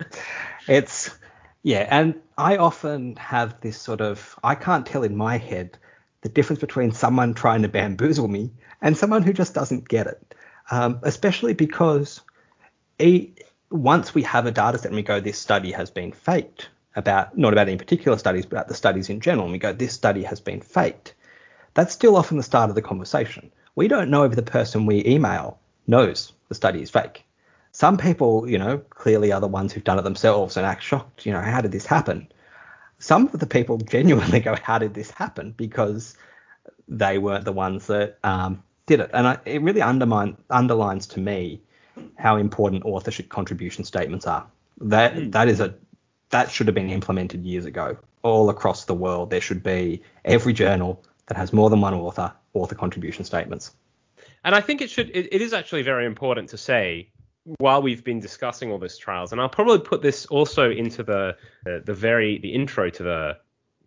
it's yeah, and I often have this sort of I can't tell in my head the difference between someone trying to bamboozle me and someone who just doesn't get it. Um, especially because once we have a data set and we go, this study has been faked, about not about any particular studies, but about the studies in general, and we go, this study has been faked, that's still often the start of the conversation. We don't know if the person we email knows the study is fake some people, you know, clearly are the ones who've done it themselves and act shocked, you know, how did this happen? Some of the people genuinely go, how did this happen? Because they weren't the ones that um, did it. And I, it really undermine, underlines to me how important authorship contribution statements are. That mm. that is a that should have been implemented years ago. All across the world, there should be every journal that has more than one author author contribution statements. And I think it should it, it is actually very important to say while we've been discussing all these trials, and I'll probably put this also into the the, the very the intro to the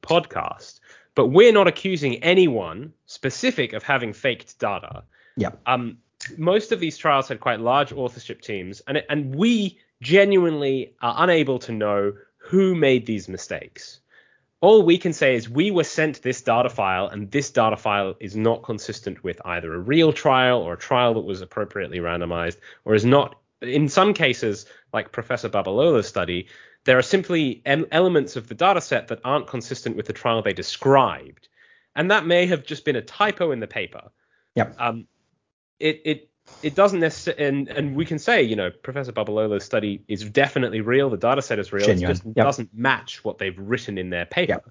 podcast, but we're not accusing anyone specific of having faked data. Yeah. Um, most of these trials had quite large authorship teams, and and we genuinely are unable to know who made these mistakes. All we can say is we were sent this data file, and this data file is not consistent with either a real trial or a trial that was appropriately randomized, or is not in some cases, like Professor Babalola's study, there are simply elements of the data set that aren't consistent with the trial they described. And that may have just been a typo in the paper. Yep. Um, it, it, it doesn't necessarily, and, and we can say, you know, Professor Babalola's study is definitely real. The data set is real. Genuine. It just yep. doesn't match what they've written in their paper. Yep.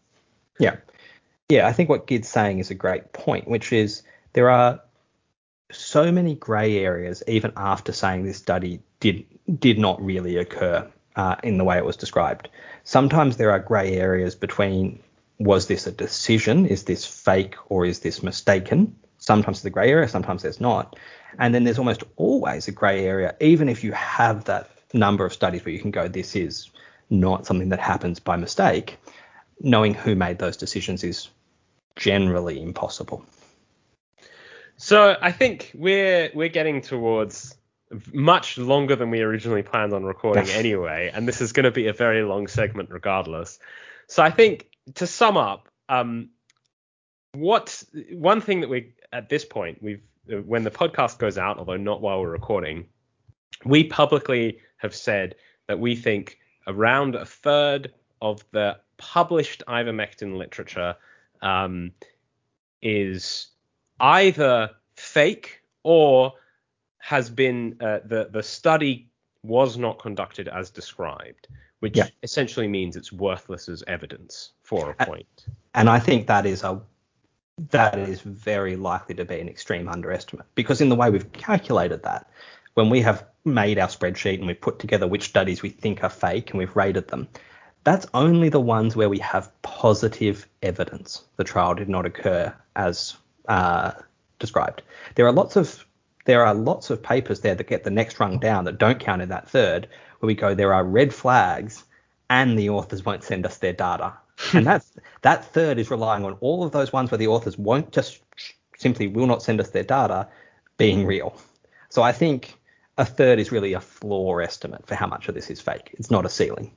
Yeah. Yeah, I think what Gid's saying is a great point, which is there are so many grey areas even after saying this study did did not really occur uh, in the way it was described. Sometimes there are grey areas between was this a decision, is this fake or is this mistaken? Sometimes the grey area, sometimes there's not. And then there's almost always a grey area, even if you have that number of studies where you can go, this is not something that happens by mistake. knowing who made those decisions is generally impossible. So I think we're we're getting towards much longer than we originally planned on recording anyway, and this is going to be a very long segment regardless. So I think to sum up, um, what one thing that we at this point we've when the podcast goes out, although not while we're recording, we publicly have said that we think around a third of the published ivermectin literature um, is either fake or has been uh, the the study was not conducted as described, which yeah. essentially means it's worthless as evidence for a point. And I think that is a that is very likely to be an extreme underestimate because in the way we've calculated that, when we have made our spreadsheet and we've put together which studies we think are fake and we've rated them, that's only the ones where we have positive evidence the trial did not occur as uh, described. There are lots of there are lots of papers there that get the next rung down that don't count in that third, where we go there are red flags and the authors won't send us their data. And that's that third is relying on all of those ones where the authors won't just simply will not send us their data being real. So I think a third is really a floor estimate for how much of this is fake. It's not a ceiling.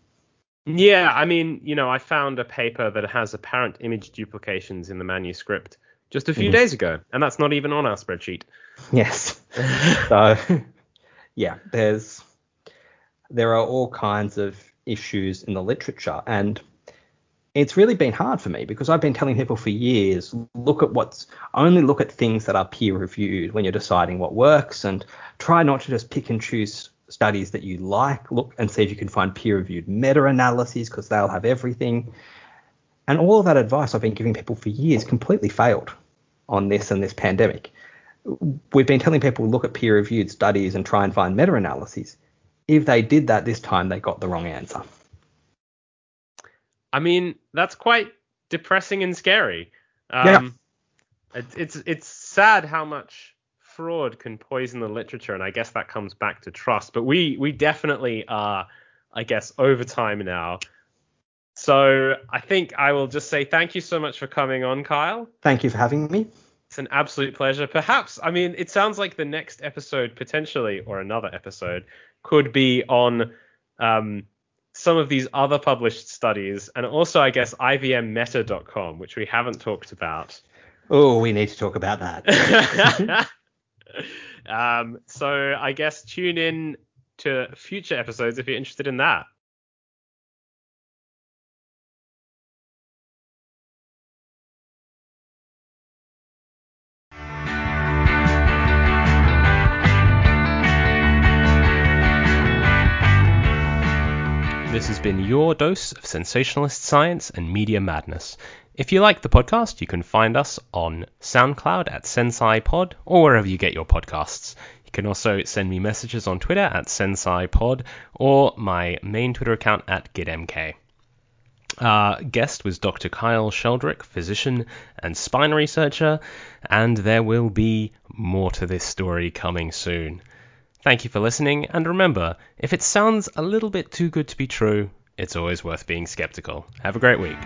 Yeah, I mean, you know, I found a paper that has apparent image duplications in the manuscript just a few mm-hmm. days ago, and that's not even on our spreadsheet. Yes. so, yeah, there's there are all kinds of issues in the literature, and it's really been hard for me because I've been telling people for years, look at what's only look at things that are peer reviewed when you're deciding what works, and try not to just pick and choose studies that you like, look and see if you can find peer-reviewed meta-analyses because they'll have everything. And all of that advice I've been giving people for years completely failed on this and this pandemic. We've been telling people look at peer-reviewed studies and try and find meta-analyses. If they did that this time, they got the wrong answer. I mean, that's quite depressing and scary. Um, yeah. It's, it's it's sad how much fraud can poison the literature, and I guess that comes back to trust. But we we definitely are, I guess, over time now. So I think I will just say thank you so much for coming on, Kyle. Thank you for having me. It's an absolute pleasure. Perhaps, I mean, it sounds like the next episode, potentially, or another episode, could be on um, some of these other published studies, and also, I guess, IVMMeta.com, which we haven't talked about. Oh, we need to talk about that. um, so I guess tune in to future episodes if you're interested in that. This has been your dose of sensationalist science and media madness. If you like the podcast, you can find us on SoundCloud at SensaiPod or wherever you get your podcasts. You can also send me messages on Twitter at SensaiPod or my main Twitter account at GidMK. Our guest was Dr. Kyle Sheldrick, physician and spine researcher, and there will be more to this story coming soon. Thank you for listening, and remember, if it sounds a little bit too good to be true, it's always worth being skeptical. Have a great week.